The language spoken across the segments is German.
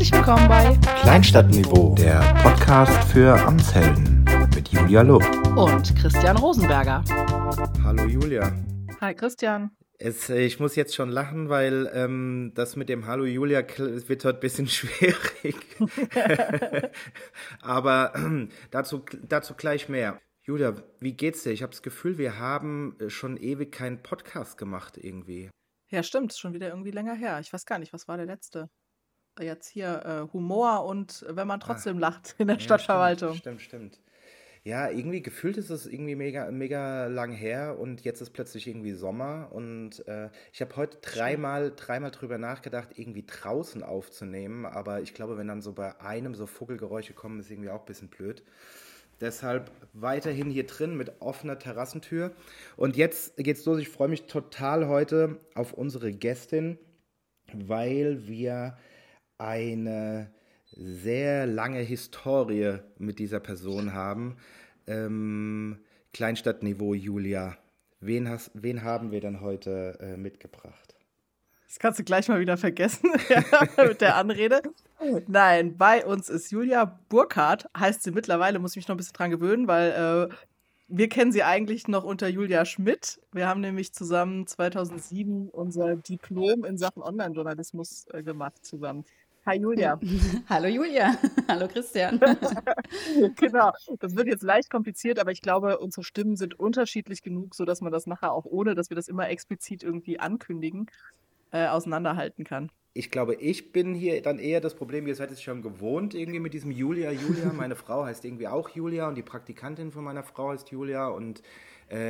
Herzlich willkommen bei Kleinstadtniveau, der Podcast für Amtshelden mit Julia Lupp und Christian Rosenberger. Hallo Julia. Hi Christian. Es, äh, ich muss jetzt schon lachen, weil ähm, das mit dem Hallo Julia wird heute ein bisschen schwierig. Aber äh, dazu, dazu gleich mehr. Julia, wie geht's dir? Ich habe das Gefühl, wir haben äh, schon ewig keinen Podcast gemacht irgendwie. Ja, stimmt, schon wieder irgendwie länger her. Ich weiß gar nicht, was war der letzte? Jetzt hier äh, Humor und wenn man trotzdem ah, lacht in der ja, Stadtverwaltung. Stimmt, stimmt, stimmt. Ja, irgendwie gefühlt ist es irgendwie mega, mega lang her und jetzt ist plötzlich irgendwie Sommer und äh, ich habe heute dreimal, dreimal drüber nachgedacht, irgendwie draußen aufzunehmen, aber ich glaube, wenn dann so bei einem so Vogelgeräusche kommen, ist irgendwie auch ein bisschen blöd. Deshalb weiterhin hier drin mit offener Terrassentür. Und jetzt geht's los. Ich freue mich total heute auf unsere Gästin, weil wir eine sehr lange Historie mit dieser Person haben. Ähm, Kleinstadtniveau Julia. Wen, hast, wen haben wir denn heute äh, mitgebracht? Das kannst du gleich mal wieder vergessen mit der Anrede. Nein, bei uns ist Julia Burkhardt, heißt sie mittlerweile, muss ich mich noch ein bisschen dran gewöhnen, weil äh, wir kennen sie eigentlich noch unter Julia Schmidt. Wir haben nämlich zusammen 2007 unser Diplom in Sachen Online-Journalismus äh, gemacht zusammen. Hi Julia. Hallo Julia. Hallo Christian. genau. Das wird jetzt leicht kompliziert, aber ich glaube, unsere Stimmen sind unterschiedlich genug, sodass man das nachher auch ohne, dass wir das immer explizit irgendwie ankündigen, äh, auseinanderhalten kann. Ich glaube, ich bin hier dann eher das Problem, ihr seid es schon gewohnt, irgendwie mit diesem Julia, Julia. Meine Frau heißt irgendwie auch Julia und die Praktikantin von meiner Frau heißt Julia und äh,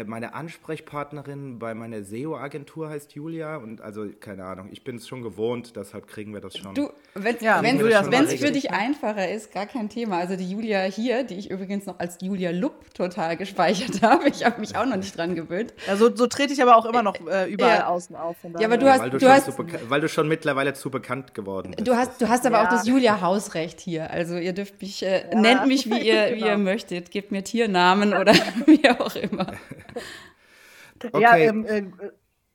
meine Ansprechpartnerin bei meiner SEO-Agentur heißt Julia und also keine Ahnung, ich bin es schon gewohnt, deshalb kriegen wir das schon. Du, wenn es ja, für dich einfacher ist, gar kein Thema. Also die Julia hier, die ich übrigens noch als Julia Lupp total gespeichert habe, ich habe mich auch noch nicht dran gewöhnt. Ja, so, so trete ich aber auch immer noch äh, überall ja. außen auf. Ja, aber du hast, weil du, du hast, zu, weil du schon mittlerweile zu bekannt geworden bist. Du hast, du hast aber ja. auch das Julia-Hausrecht hier. Also ihr dürft mich, äh, nennt mich, wie ihr, wie ihr genau. möchtet. Gebt mir Tiernamen oder wie auch immer. okay. Ja, ähm, äh,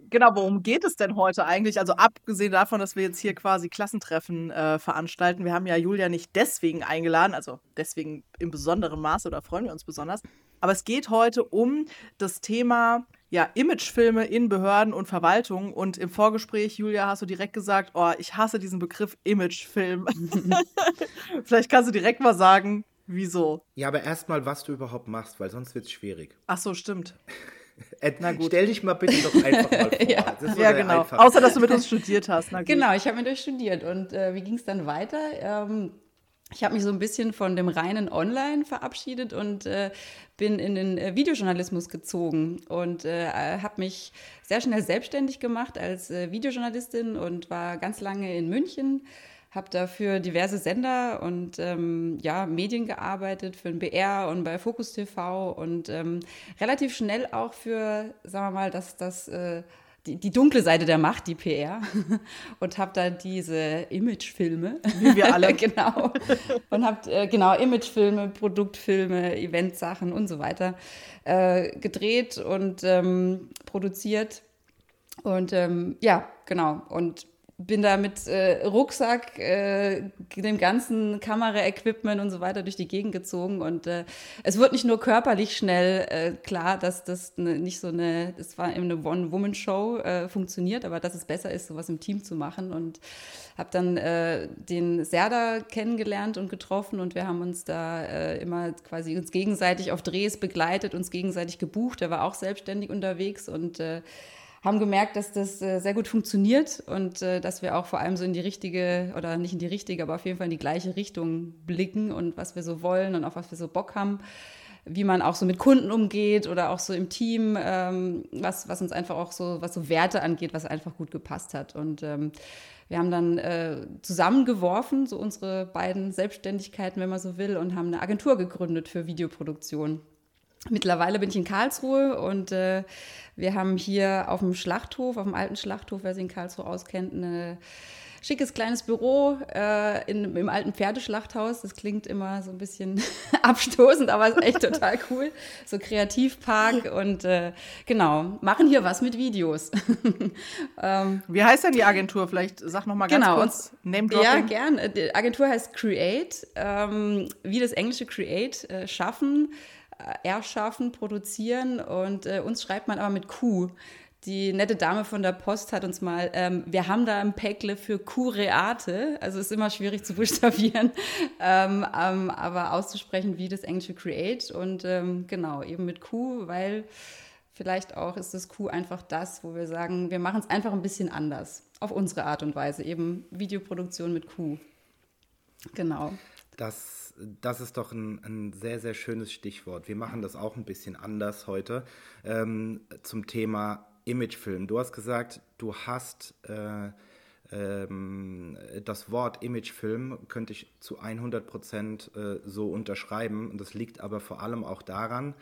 genau, worum geht es denn heute eigentlich? Also abgesehen davon, dass wir jetzt hier quasi Klassentreffen äh, veranstalten, wir haben ja Julia nicht deswegen eingeladen, also deswegen im besonderen Maße oder freuen wir uns besonders. Aber es geht heute um das Thema ja, Imagefilme in Behörden und Verwaltung. Und im Vorgespräch, Julia, hast du direkt gesagt, oh, ich hasse diesen Begriff Imagefilm. Vielleicht kannst du direkt mal sagen, Wieso? Ja, aber erstmal, was du überhaupt machst, weil sonst wird es schwierig. Ach so, stimmt. Na gut. Stell dich mal bitte doch einfach mal vor. ja, ja genau. Einfach. Außer, dass du mit uns studiert hast. Genau, ich habe mit euch studiert. Und äh, wie ging es dann weiter? Ähm, ich habe mich so ein bisschen von dem reinen Online verabschiedet und äh, bin in den äh, Videojournalismus gezogen und äh, habe mich sehr schnell selbstständig gemacht als äh, Videojournalistin und war ganz lange in München habe dafür diverse Sender und ähm, ja, Medien gearbeitet, für den BR und bei Focus TV und ähm, relativ schnell auch für, sagen wir mal, das, das äh, die, die, dunkle Seite der Macht, die PR, und habe da diese Imagefilme. Wie wir alle. genau. Und habe äh, genau Imagefilme, Produktfilme, Eventsachen und so weiter äh, gedreht und ähm, produziert. Und ähm, ja, genau. Und bin da mit äh, Rucksack, äh, dem ganzen Kameraequipment und so weiter durch die Gegend gezogen und äh, es wird nicht nur körperlich schnell äh, klar, dass das ne, nicht so eine, das war eben eine One-Woman-Show äh, funktioniert, aber dass es besser ist, sowas im Team zu machen und habe dann äh, den Serda kennengelernt und getroffen und wir haben uns da immer quasi uns gegenseitig auf Drehs begleitet, uns gegenseitig gebucht. Er war auch selbstständig unterwegs und haben gemerkt, dass das äh, sehr gut funktioniert und äh, dass wir auch vor allem so in die richtige oder nicht in die richtige, aber auf jeden Fall in die gleiche Richtung blicken und was wir so wollen und auf was wir so Bock haben, wie man auch so mit Kunden umgeht oder auch so im Team, ähm, was, was uns einfach auch so, was so Werte angeht, was einfach gut gepasst hat. Und ähm, wir haben dann äh, zusammengeworfen, so unsere beiden Selbstständigkeiten, wenn man so will, und haben eine Agentur gegründet für Videoproduktion. Mittlerweile bin ich in Karlsruhe und äh, wir haben hier auf dem Schlachthof, auf dem alten Schlachthof, wer sich in Karlsruhe auskennt, eine schickes kleines Büro äh, in, im alten Pferdeschlachthaus. Das klingt immer so ein bisschen abstoßend, aber ist echt total cool. So Kreativpark und äh, genau, machen hier was mit Videos. ähm, Wie heißt denn die Agentur? Vielleicht sag noch mal ganz genau, kurz. Name -Dropping. Ja, gern. Die Agentur heißt Create, ähm, wie das englische Create, äh, schaffen, erschaffen, produzieren und äh, uns schreibt man aber mit Q die nette Dame von der Post hat uns mal, ähm, wir haben da ein Päckle für Kureate, also ist immer schwierig zu buchstabieren, ähm, ähm, aber auszusprechen wie das englische Create und ähm, genau, eben mit Q, weil vielleicht auch ist das Q einfach das, wo wir sagen, wir machen es einfach ein bisschen anders, auf unsere Art und Weise, eben Videoproduktion mit Q. Genau. Das, das ist doch ein, ein sehr, sehr schönes Stichwort. Wir machen das auch ein bisschen anders heute ähm, zum Thema Imagefilm. Du hast gesagt, du hast äh, ähm, das Wort Imagefilm könnte ich zu 100 Prozent äh, so unterschreiben. Und das liegt aber vor allem auch daran,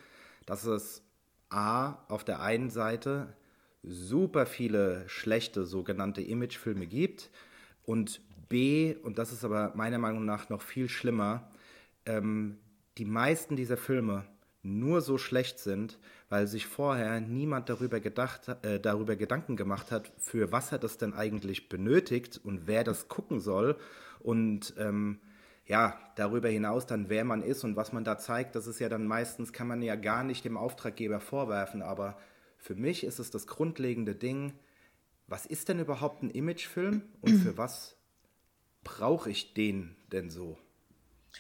dass es A, auf der einen Seite super viele schlechte sogenannte Imagefilme gibt und B, und das ist aber meiner Meinung nach noch viel schlimmer, ähm, die meisten dieser Filme nur so schlecht sind, weil sich vorher niemand darüber, gedacht, äh, darüber Gedanken gemacht hat, für was er das denn eigentlich benötigt und wer das gucken soll. Und ähm, ja, darüber hinaus dann, wer man ist und was man da zeigt, das ist ja dann meistens, kann man ja gar nicht dem Auftraggeber vorwerfen. Aber für mich ist es das grundlegende Ding, was ist denn überhaupt ein Imagefilm und für was brauche ich den denn so?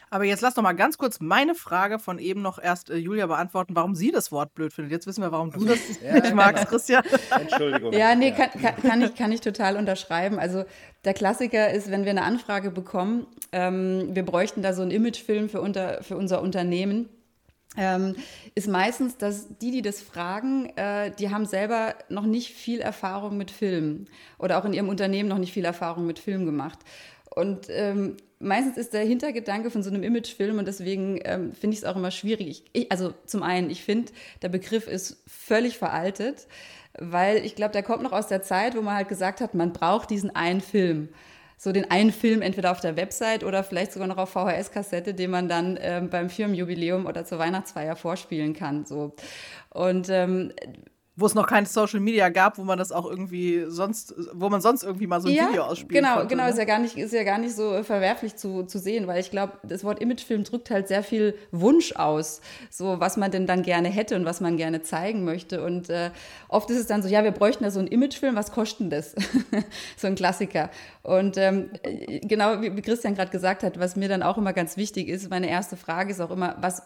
Aber jetzt lass doch mal ganz kurz meine Frage von eben noch erst äh, Julia beantworten, warum sie das Wort blöd findet. Jetzt wissen wir, warum du das ja, nicht magst, Christian. Entschuldigung. Ja, nee, kann, kann, kann, ich, kann ich total unterschreiben. Also der Klassiker ist, wenn wir eine Anfrage bekommen, ähm, wir bräuchten da so einen Imagefilm für, unter, für unser Unternehmen. Ähm, ist meistens, dass die, die das fragen, äh, die haben selber noch nicht viel Erfahrung mit Film oder auch in ihrem Unternehmen noch nicht viel Erfahrung mit Film gemacht. Und ähm, meistens ist der Hintergedanke von so einem Imagefilm und deswegen ähm, finde ich es auch immer schwierig. Ich, also zum einen, ich finde, der Begriff ist völlig veraltet, weil ich glaube, der kommt noch aus der Zeit, wo man halt gesagt hat, man braucht diesen einen Film. So den einen Film entweder auf der Website oder vielleicht sogar noch auf VHS-Kassette, den man dann ähm, beim Firmenjubiläum oder zur Weihnachtsfeier vorspielen kann. So. Und ähm, wo es noch kein Social Media gab, wo man das auch irgendwie sonst, wo man sonst irgendwie mal so ein ja, Video ausspielen genau, konnte. Genau, ne? ist ja gar nicht, ist ja gar nicht so verwerflich zu, zu sehen, weil ich glaube, das Wort Imagefilm drückt halt sehr viel Wunsch aus, so was man denn dann gerne hätte und was man gerne zeigen möchte. Und äh, oft ist es dann so, ja, wir bräuchten da so einen Imagefilm, was kostet denn das? so ein Klassiker. Und ähm, genau wie Christian gerade gesagt hat, was mir dann auch immer ganz wichtig ist, meine erste Frage ist auch immer, was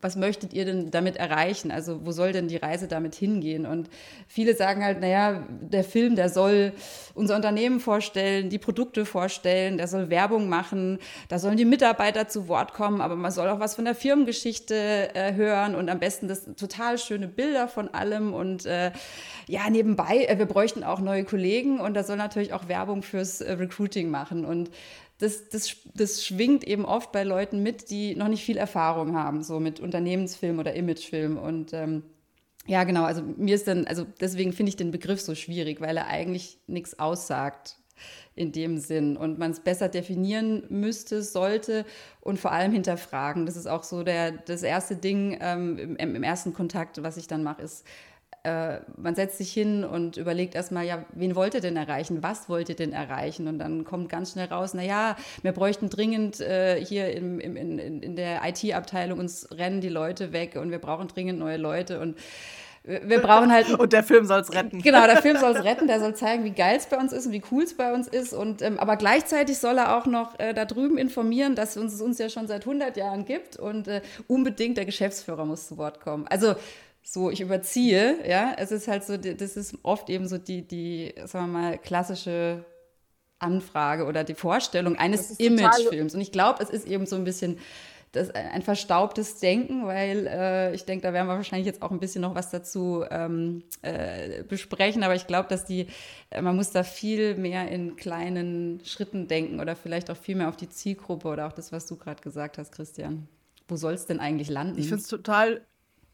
was möchtet ihr denn damit erreichen? Also wo soll denn die Reise damit hingehen? Und viele sagen halt, naja, der Film, der soll unser Unternehmen vorstellen, die Produkte vorstellen, der soll Werbung machen, da sollen die Mitarbeiter zu Wort kommen, aber man soll auch was von der Firmengeschichte äh, hören und am besten das total schöne Bilder von allem und äh, ja, nebenbei, äh, wir bräuchten auch neue Kollegen und da soll natürlich auch Werbung fürs äh, Recruiting machen und das, das, das schwingt eben oft bei Leuten mit, die noch nicht viel Erfahrung haben, so mit Unternehmensfilm oder Imagefilm. Und ähm, ja, genau, also mir ist dann, also deswegen finde ich den Begriff so schwierig, weil er eigentlich nichts aussagt in dem Sinn und man es besser definieren müsste, sollte und vor allem hinterfragen. Das ist auch so der, das erste Ding ähm, im, im, ersten Kontakt, was ich dann mache, ist äh, man setzt sich hin und überlegt erstmal, ja, wen wollt ihr denn erreichen? Was wollt ihr denn erreichen? Und dann kommt ganz schnell raus, na ja, wir bräuchten dringend äh, hier im, im, in, in der IT-Abteilung, uns rennen die Leute weg und wir brauchen dringend neue Leute und wir brauchen halt. Und der Film soll es retten. Genau, der Film soll es retten, der soll zeigen, wie geil es bei uns ist und wie cool es bei uns ist. Und, ähm, aber gleichzeitig soll er auch noch äh, da drüben informieren, dass uns es uns ja schon seit 100 Jahren gibt und äh, unbedingt der Geschäftsführer muss zu Wort kommen. Also so, ich überziehe, ja. Es ist halt so, das ist oft eben so die, die, sagen wir mal, klassische Anfrage oder die Vorstellung eines Imagefilms. Und ich glaube, es ist eben so ein bisschen das, ein verstaubtes Denken, weil äh, ich denke, da werden wir wahrscheinlich jetzt auch ein bisschen noch was dazu ähm, äh, besprechen. Aber ich glaube, dass die, äh, man muss da viel mehr in kleinen Schritten denken oder vielleicht auch viel mehr auf die Zielgruppe oder auch das, was du gerade gesagt hast, Christian. Wo soll es denn eigentlich landen? Ich finde es total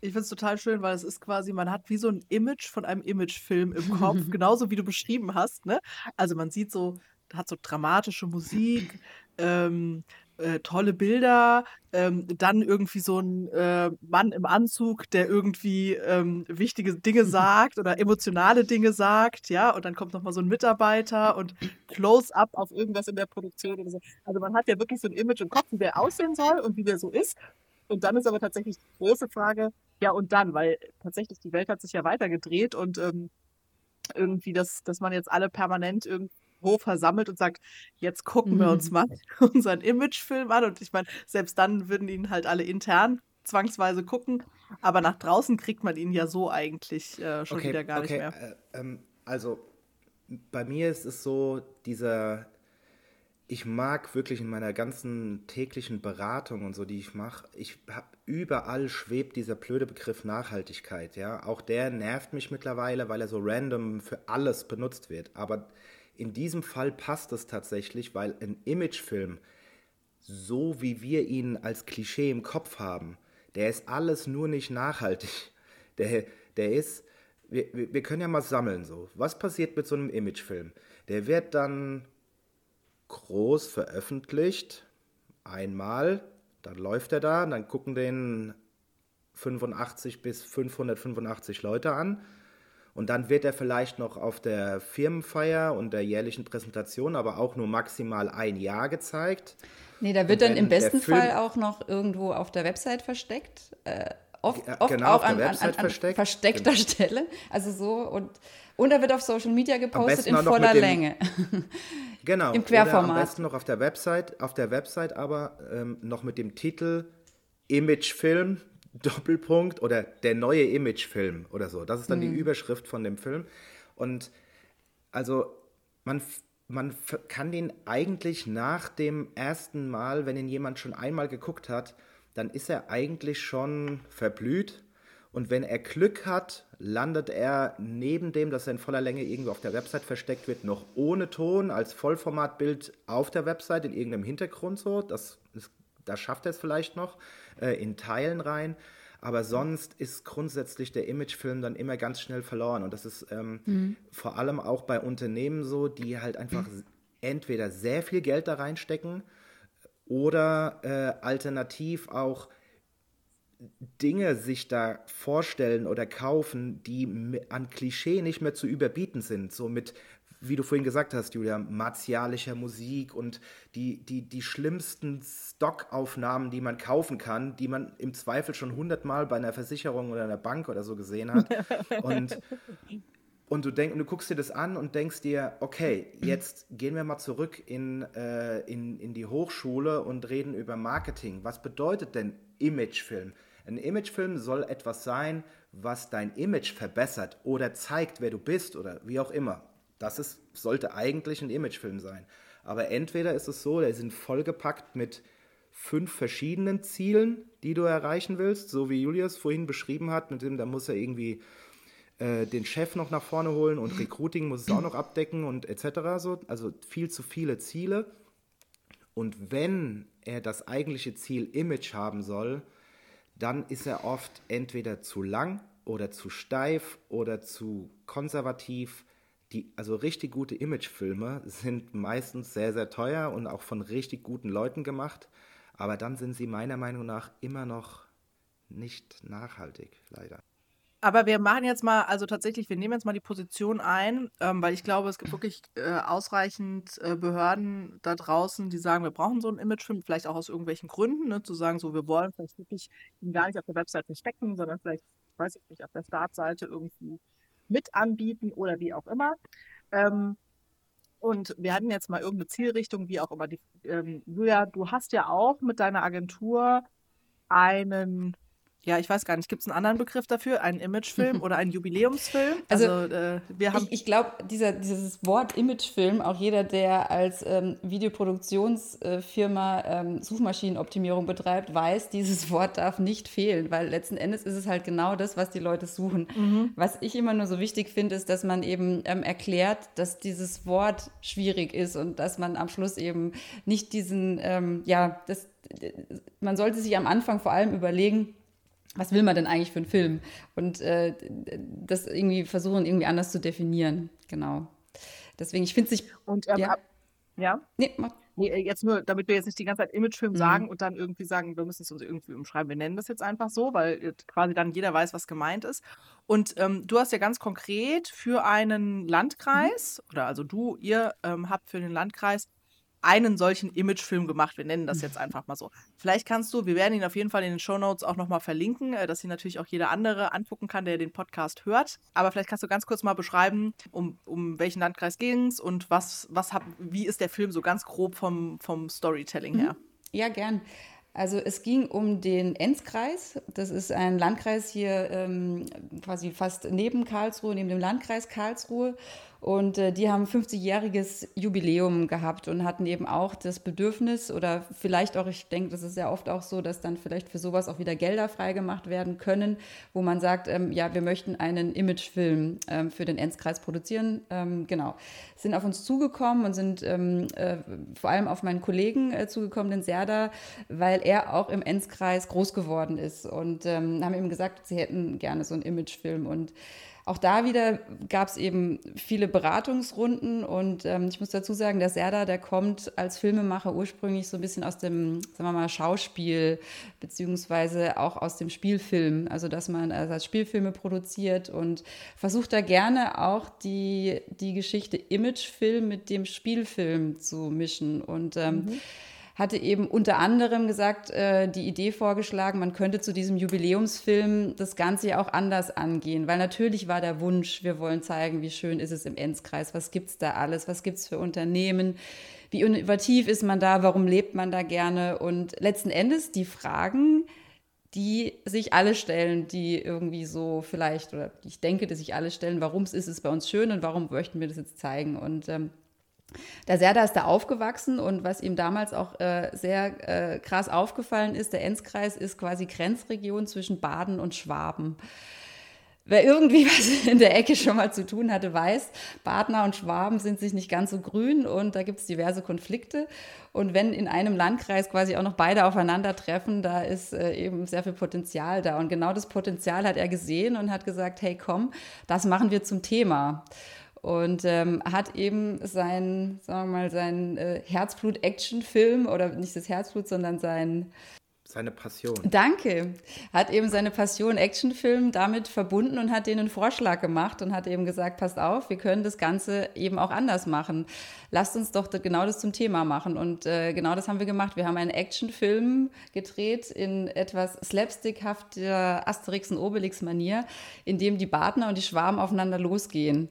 ich finde es total schön, weil es ist quasi, man hat wie so ein Image von einem Imagefilm im Kopf, genauso wie du beschrieben hast. Ne? Also man sieht so hat so dramatische Musik, ähm, äh, tolle Bilder, ähm, dann irgendwie so ein äh, Mann im Anzug, der irgendwie ähm, wichtige Dinge sagt oder emotionale Dinge sagt, ja, und dann kommt nochmal so ein Mitarbeiter und Close-up auf irgendwas in der Produktion oder so. Also man hat ja wirklich so ein Image im Kopf, wie der aussehen soll und wie der so ist. Und dann ist aber tatsächlich die große Frage, ja und dann, weil tatsächlich die Welt hat sich ja weitergedreht und ähm, irgendwie, dass, dass man jetzt alle permanent irgendwie Hof versammelt und sagt, jetzt gucken wir uns mhm. mal unseren Imagefilm an. Und ich meine, selbst dann würden ihn halt alle intern zwangsweise gucken, aber nach draußen kriegt man ihn ja so eigentlich äh, schon okay, wieder gar okay, nicht mehr. Äh, ähm, also bei mir ist es so, dieser, ich mag wirklich in meiner ganzen täglichen Beratung und so, die ich mache, ich habe überall schwebt dieser blöde Begriff Nachhaltigkeit, ja. Auch der nervt mich mittlerweile, weil er so random für alles benutzt wird. Aber in diesem Fall passt es tatsächlich, weil ein Imagefilm, so wie wir ihn als Klischee im Kopf haben, der ist alles nur nicht nachhaltig. Der, der ist, wir, wir können ja mal sammeln so. Was passiert mit so einem Imagefilm? Der wird dann groß veröffentlicht, einmal, dann läuft er da, dann gucken den 85 bis 585 Leute an und dann wird er vielleicht noch auf der Firmenfeier und der jährlichen Präsentation, aber auch nur maximal ein Jahr gezeigt. Nee, da wird dann im besten Fall auch noch irgendwo auf der Website versteckt. Äh, oft, oft genau, auch an, an, an, versteckt. versteckter genau. Stelle. Also so und, und er wird auf Social Media gepostet in voller Länge. genau. Im Querformat. Oder am besten noch auf der Website, auf der Website aber ähm, noch mit dem Titel Imagefilm Doppelpunkt oder der neue Imagefilm oder so. Das ist dann mhm. die Überschrift von dem Film. Und also man, man kann den eigentlich nach dem ersten Mal, wenn ihn jemand schon einmal geguckt hat, dann ist er eigentlich schon verblüht. Und wenn er Glück hat, landet er neben dem, dass er in voller Länge irgendwo auf der Website versteckt wird, noch ohne Ton als Vollformatbild auf der Website in irgendeinem Hintergrund so. Das ist, da schafft er es vielleicht noch äh, in Teilen rein. Aber sonst ist grundsätzlich der Imagefilm dann immer ganz schnell verloren. Und das ist ähm, mhm. vor allem auch bei Unternehmen so, die halt einfach mhm. entweder sehr viel Geld da reinstecken oder äh, alternativ auch Dinge sich da vorstellen oder kaufen, die an Klischee nicht mehr zu überbieten sind. So mit wie du vorhin gesagt hast, Julia, martialischer Musik und die, die, die schlimmsten Stockaufnahmen, die man kaufen kann, die man im Zweifel schon hundertmal bei einer Versicherung oder einer Bank oder so gesehen hat. Und, und du, denk, und du guckst dir das an und denkst dir, okay, jetzt gehen wir mal zurück in, äh, in, in die Hochschule und reden über Marketing. Was bedeutet denn Imagefilm? Ein Imagefilm soll etwas sein, was dein Image verbessert oder zeigt, wer du bist oder wie auch immer. Das ist, sollte eigentlich ein Imagefilm sein. Aber entweder ist es so, die sind vollgepackt mit fünf verschiedenen Zielen, die du erreichen willst, so wie Julius vorhin beschrieben hat, mit dem, da muss er irgendwie äh, den Chef noch nach vorne holen und Recruiting muss es auch noch abdecken und etc. So. Also viel zu viele Ziele. Und wenn er das eigentliche Ziel Image haben soll, dann ist er oft entweder zu lang oder zu steif oder zu konservativ die, also richtig gute Imagefilme sind meistens sehr, sehr teuer und auch von richtig guten Leuten gemacht. Aber dann sind sie meiner Meinung nach immer noch nicht nachhaltig, leider. Aber wir machen jetzt mal, also tatsächlich, wir nehmen jetzt mal die Position ein, ähm, weil ich glaube, es gibt wirklich äh, ausreichend äh, Behörden da draußen, die sagen, wir brauchen so einen Imagefilm, vielleicht auch aus irgendwelchen Gründen, ne, zu sagen, so, wir wollen vielleicht wirklich ihn gar nicht auf der Website verstecken, sondern vielleicht, weiß ich nicht, auf der Startseite irgendwie mit anbieten oder wie auch immer. Ähm, und wir hatten jetzt mal irgendeine Zielrichtung, wie auch immer. Die, ähm, Julia, du hast ja auch mit deiner Agentur einen ja, ich weiß gar nicht, gibt es einen anderen Begriff dafür? Einen Imagefilm oder einen Jubiläumsfilm? Also, also äh, wir haben. Ich, ich glaube, dieses Wort Imagefilm, auch jeder, der als ähm, Videoproduktionsfirma ähm, Suchmaschinenoptimierung betreibt, weiß, dieses Wort darf nicht fehlen, weil letzten Endes ist es halt genau das, was die Leute suchen. Mhm. Was ich immer nur so wichtig finde, ist, dass man eben ähm, erklärt, dass dieses Wort schwierig ist und dass man am Schluss eben nicht diesen, ähm, ja, das, man sollte sich am Anfang vor allem überlegen, was will man denn eigentlich für einen Film? Und äh, das irgendwie versuchen, irgendwie anders zu definieren. Genau. Deswegen, ich finde sich. Und ähm, ja. Ja? Nee, mach. Nee, äh, jetzt nur, damit wir jetzt nicht die ganze Zeit Imagefilm mhm. sagen und dann irgendwie sagen, wir müssen es uns irgendwie umschreiben. Wir nennen das jetzt einfach so, weil quasi dann jeder weiß, was gemeint ist. Und ähm, du hast ja ganz konkret für einen. Landkreis, mhm. oder also du, ihr ähm, habt für den Landkreis einen solchen Imagefilm gemacht. Wir nennen das jetzt einfach mal so. Vielleicht kannst du, wir werden ihn auf jeden Fall in den Show Notes auch nochmal verlinken, äh, dass ihn natürlich auch jeder andere angucken kann, der den Podcast hört. Aber vielleicht kannst du ganz kurz mal beschreiben, um, um welchen Landkreis ging es und was, was hab, wie ist der Film so ganz grob vom, vom Storytelling her? Mhm. Ja, gern. Also es ging um den Enzkreis. Das ist ein Landkreis hier ähm, quasi fast neben Karlsruhe, neben dem Landkreis Karlsruhe. Und äh, die haben 50-jähriges Jubiläum gehabt und hatten eben auch das Bedürfnis oder vielleicht auch, ich denke, das ist ja oft auch so, dass dann vielleicht für sowas auch wieder Gelder freigemacht werden können, wo man sagt, ähm, ja, wir möchten einen Imagefilm ähm, für den Enzkreis produzieren. Ähm, genau. Sind auf uns zugekommen und sind ähm, äh, vor allem auf meinen Kollegen äh, zugekommen, den Serda, weil er auch im Enzkreis groß geworden ist und ähm, haben ihm gesagt, sie hätten gerne so einen Imagefilm und auch da wieder gab es eben viele Beratungsrunden und ähm, ich muss dazu sagen, der Serda, der kommt als Filmemacher ursprünglich so ein bisschen aus dem, sagen wir mal, Schauspiel, beziehungsweise auch aus dem Spielfilm. Also, dass man also als Spielfilme produziert und versucht da gerne auch die, die Geschichte Imagefilm mit dem Spielfilm zu mischen und ähm, mhm hatte eben unter anderem gesagt, äh, die Idee vorgeschlagen, man könnte zu diesem Jubiläumsfilm das Ganze ja auch anders angehen, weil natürlich war der Wunsch, wir wollen zeigen, wie schön ist es im Enzkreis, was gibt es da alles, was gibt es für Unternehmen, wie innovativ ist man da, warum lebt man da gerne? Und letzten Endes die Fragen, die sich alle stellen, die irgendwie so vielleicht, oder ich denke, dass sich alle stellen, warum ist es bei uns schön und warum möchten wir das jetzt zeigen? Und ähm, der Serda ist da aufgewachsen und was ihm damals auch äh, sehr äh, krass aufgefallen ist, der Enzkreis ist quasi Grenzregion zwischen Baden und Schwaben. Wer irgendwie was in der Ecke schon mal zu tun hatte, weiß, Badner und Schwaben sind sich nicht ganz so grün und da gibt es diverse Konflikte. Und wenn in einem Landkreis quasi auch noch beide aufeinandertreffen, da ist äh, eben sehr viel Potenzial da. Und genau das Potenzial hat er gesehen und hat gesagt, hey komm, das machen wir zum Thema und ähm, hat eben sein, sagen wir mal, sein äh, Herzblut-Action-Film oder nicht das Herzblut, sondern sein seine Passion. Danke. Hat eben seine Passion Actionfilm damit verbunden und hat denen einen Vorschlag gemacht und hat eben gesagt, passt auf, wir können das Ganze eben auch anders machen. Lasst uns doch genau das zum Thema machen. Und äh, genau das haben wir gemacht. Wir haben einen Actionfilm gedreht in etwas slapstickhafter Asterix- und Obelix-Manier, in dem die Partner und die Schwarmen aufeinander losgehen.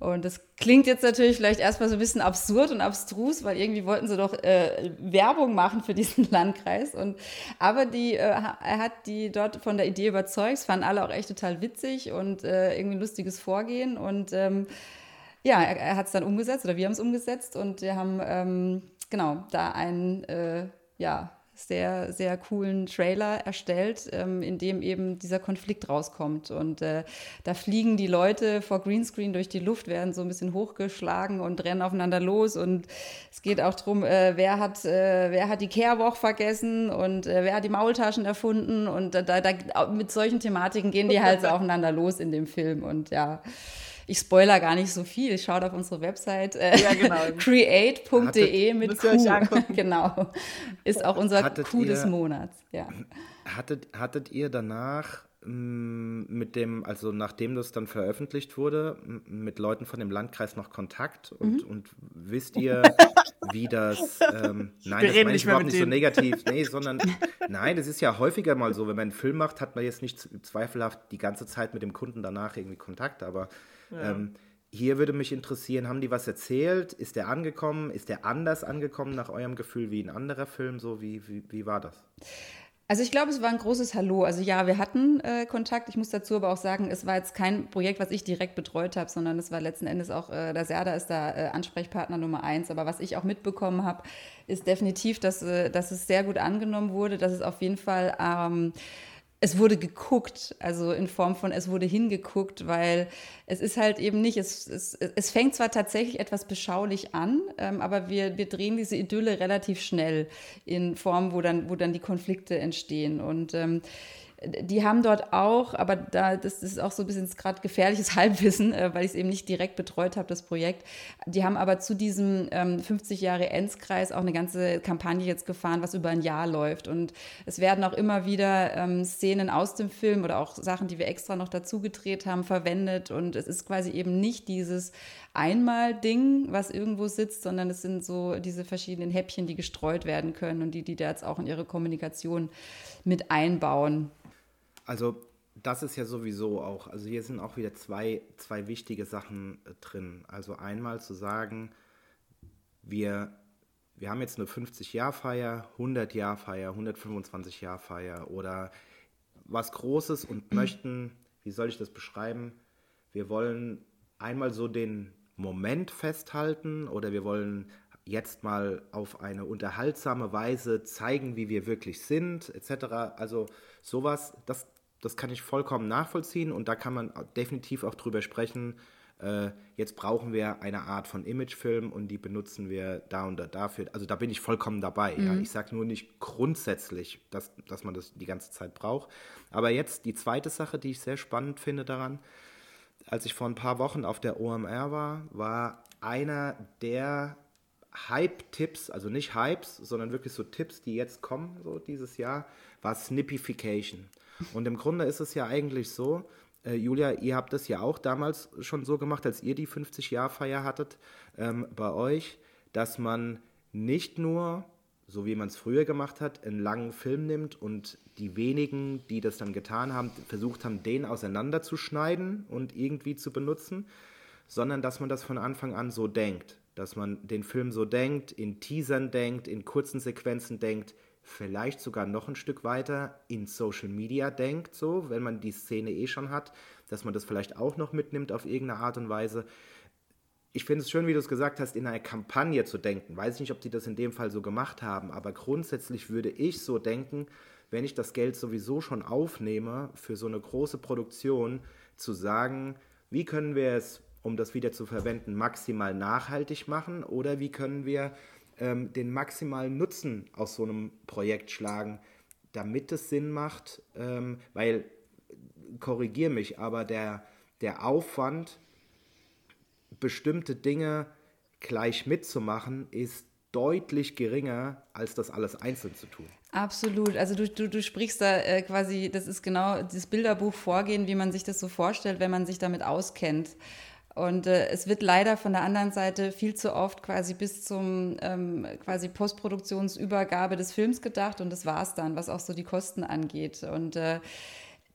Und das klingt jetzt natürlich vielleicht erstmal so ein bisschen absurd und abstrus, weil irgendwie wollten sie doch äh, Werbung machen für diesen Landkreis. Und, aber die, äh, er hat die dort von der Idee überzeugt, es fanden alle auch echt total witzig und äh, irgendwie ein lustiges Vorgehen. Und ähm, ja, er, er hat es dann umgesetzt oder wir haben es umgesetzt und wir haben ähm, genau da ein, äh, ja, sehr, sehr coolen Trailer erstellt, ähm, in dem eben dieser Konflikt rauskommt. Und äh, da fliegen die Leute vor Greenscreen durch die Luft, werden so ein bisschen hochgeschlagen und rennen aufeinander los. Und es geht auch darum, äh, wer, hat, äh, wer hat die Kehrwoch vergessen und äh, wer hat die Maultaschen erfunden. Und da, da, mit solchen Thematiken gehen die halt so aufeinander los in dem Film. Und ja ich spoiler gar nicht so viel. Schaut auf unsere Website äh, ja, genau. create.de mit Q. genau. Ist auch unser hattet Q ihr, des Monats. Ja. Hattet, hattet ihr danach mm, mit dem, also nachdem das dann veröffentlicht wurde, mit Leuten von dem Landkreis noch Kontakt und, mhm. und wisst ihr, wie das, ähm, nein, Wir das meine ich überhaupt nicht so negativ, nee, sondern, nein, das ist ja häufiger mal so, wenn man einen Film macht, hat man jetzt nicht zweifelhaft die ganze Zeit mit dem Kunden danach irgendwie Kontakt, aber ähm, hier würde mich interessieren, haben die was erzählt? Ist der angekommen? Ist der anders angekommen nach eurem Gefühl wie ein anderer Film? So, wie, wie, wie war das? Also ich glaube, es war ein großes Hallo. Also ja, wir hatten äh, Kontakt. Ich muss dazu aber auch sagen, es war jetzt kein Projekt, was ich direkt betreut habe, sondern es war letzten Endes auch, äh, der Serda ist da äh, Ansprechpartner Nummer eins. Aber was ich auch mitbekommen habe, ist definitiv, dass, äh, dass es sehr gut angenommen wurde, dass es auf jeden Fall... Ähm, es wurde geguckt, also in Form von es wurde hingeguckt, weil es ist halt eben nicht, es, es, es fängt zwar tatsächlich etwas beschaulich an, ähm, aber wir, wir drehen diese Idylle relativ schnell in Form, wo dann, wo dann die Konflikte entstehen. Und ähm, die haben dort auch, aber da, das ist auch so ein bisschen gerade gefährliches Halbwissen, äh, weil ich es eben nicht direkt betreut habe, das Projekt. Die haben aber zu diesem ähm, 50 Jahre Enzkreis auch eine ganze Kampagne jetzt gefahren, was über ein Jahr läuft. Und es werden auch immer wieder ähm, Szenen aus dem Film oder auch Sachen, die wir extra noch dazu gedreht haben, verwendet. Und es ist quasi eben nicht dieses Einmal-Ding, was irgendwo sitzt, sondern es sind so diese verschiedenen Häppchen, die gestreut werden können und die, die da jetzt auch in ihre Kommunikation mit einbauen. Also das ist ja sowieso auch, also hier sind auch wieder zwei, zwei wichtige Sachen äh, drin. Also einmal zu sagen, wir, wir haben jetzt eine 50-Jahr-Feier, 100-Jahr-Feier, 125-Jahr-Feier oder was Großes und möchten, wie soll ich das beschreiben? Wir wollen einmal so den Moment festhalten oder wir wollen jetzt mal auf eine unterhaltsame Weise zeigen, wie wir wirklich sind, etc. Also sowas, das, das kann ich vollkommen nachvollziehen und da kann man definitiv auch drüber sprechen. Äh, jetzt brauchen wir eine Art von Imagefilm und die benutzen wir da und da dafür. Also da bin ich vollkommen dabei. Mhm. Ja. Ich sage nur nicht grundsätzlich, dass, dass man das die ganze Zeit braucht. Aber jetzt die zweite Sache, die ich sehr spannend finde daran, als ich vor ein paar Wochen auf der OMR war, war einer der Hype-Tipps, also nicht Hypes, sondern wirklich so Tipps, die jetzt kommen, so dieses Jahr, war Snippification. Und im Grunde ist es ja eigentlich so, äh, Julia, ihr habt das ja auch damals schon so gemacht, als ihr die 50-Jahr-Feier hattet ähm, bei euch, dass man nicht nur, so wie man es früher gemacht hat, einen langen Film nimmt und die wenigen, die das dann getan haben, versucht haben, den auseinanderzuschneiden und irgendwie zu benutzen, sondern dass man das von Anfang an so denkt. Dass man den Film so denkt, in Teasern denkt, in kurzen Sequenzen denkt, vielleicht sogar noch ein Stück weiter in Social Media denkt, so, wenn man die Szene eh schon hat, dass man das vielleicht auch noch mitnimmt auf irgendeine Art und Weise. Ich finde es schön, wie du es gesagt hast, in einer Kampagne zu denken. Weiß ich nicht, ob die das in dem Fall so gemacht haben, aber grundsätzlich würde ich so denken, wenn ich das Geld sowieso schon aufnehme für so eine große Produktion, zu sagen, wie können wir es um das wieder zu verwenden, maximal nachhaltig machen oder wie können wir ähm, den maximalen Nutzen aus so einem Projekt schlagen, damit es Sinn macht, ähm, weil, korrigier mich, aber der, der Aufwand, bestimmte Dinge gleich mitzumachen, ist deutlich geringer, als das alles einzeln zu tun. Absolut. Also du, du, du sprichst da äh, quasi, das ist genau das Bilderbuch Vorgehen, wie man sich das so vorstellt, wenn man sich damit auskennt. Und äh, es wird leider von der anderen Seite viel zu oft quasi bis zum ähm, quasi Postproduktionsübergabe des Films gedacht und das war es dann, was auch so die Kosten angeht. Und äh,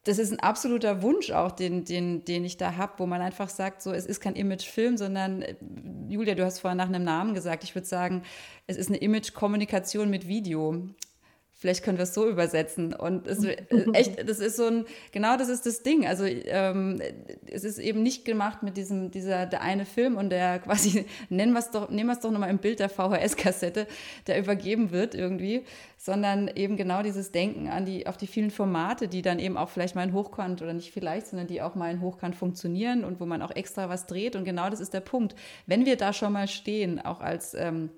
das ist ein absoluter Wunsch auch, den, den, den ich da habe, wo man einfach sagt, so, es ist kein Imagefilm, sondern, äh, Julia, du hast vorhin nach einem Namen gesagt, ich würde sagen, es ist eine Image-Kommunikation mit Video. Vielleicht können wir es so übersetzen. Und es äh, echt, das ist so ein, genau das ist das Ding. Also ähm, es ist eben nicht gemacht mit diesem, dieser, der eine Film und der quasi, nennen wir es doch, nehmen wir es doch nochmal im Bild der VHS-Kassette, der übergeben wird irgendwie, sondern eben genau dieses Denken an die, auf die vielen Formate, die dann eben auch vielleicht mal in Hochkant oder nicht vielleicht, sondern die auch mal in Hochkant funktionieren und wo man auch extra was dreht. Und genau das ist der Punkt. Wenn wir da schon mal stehen, auch als ähm,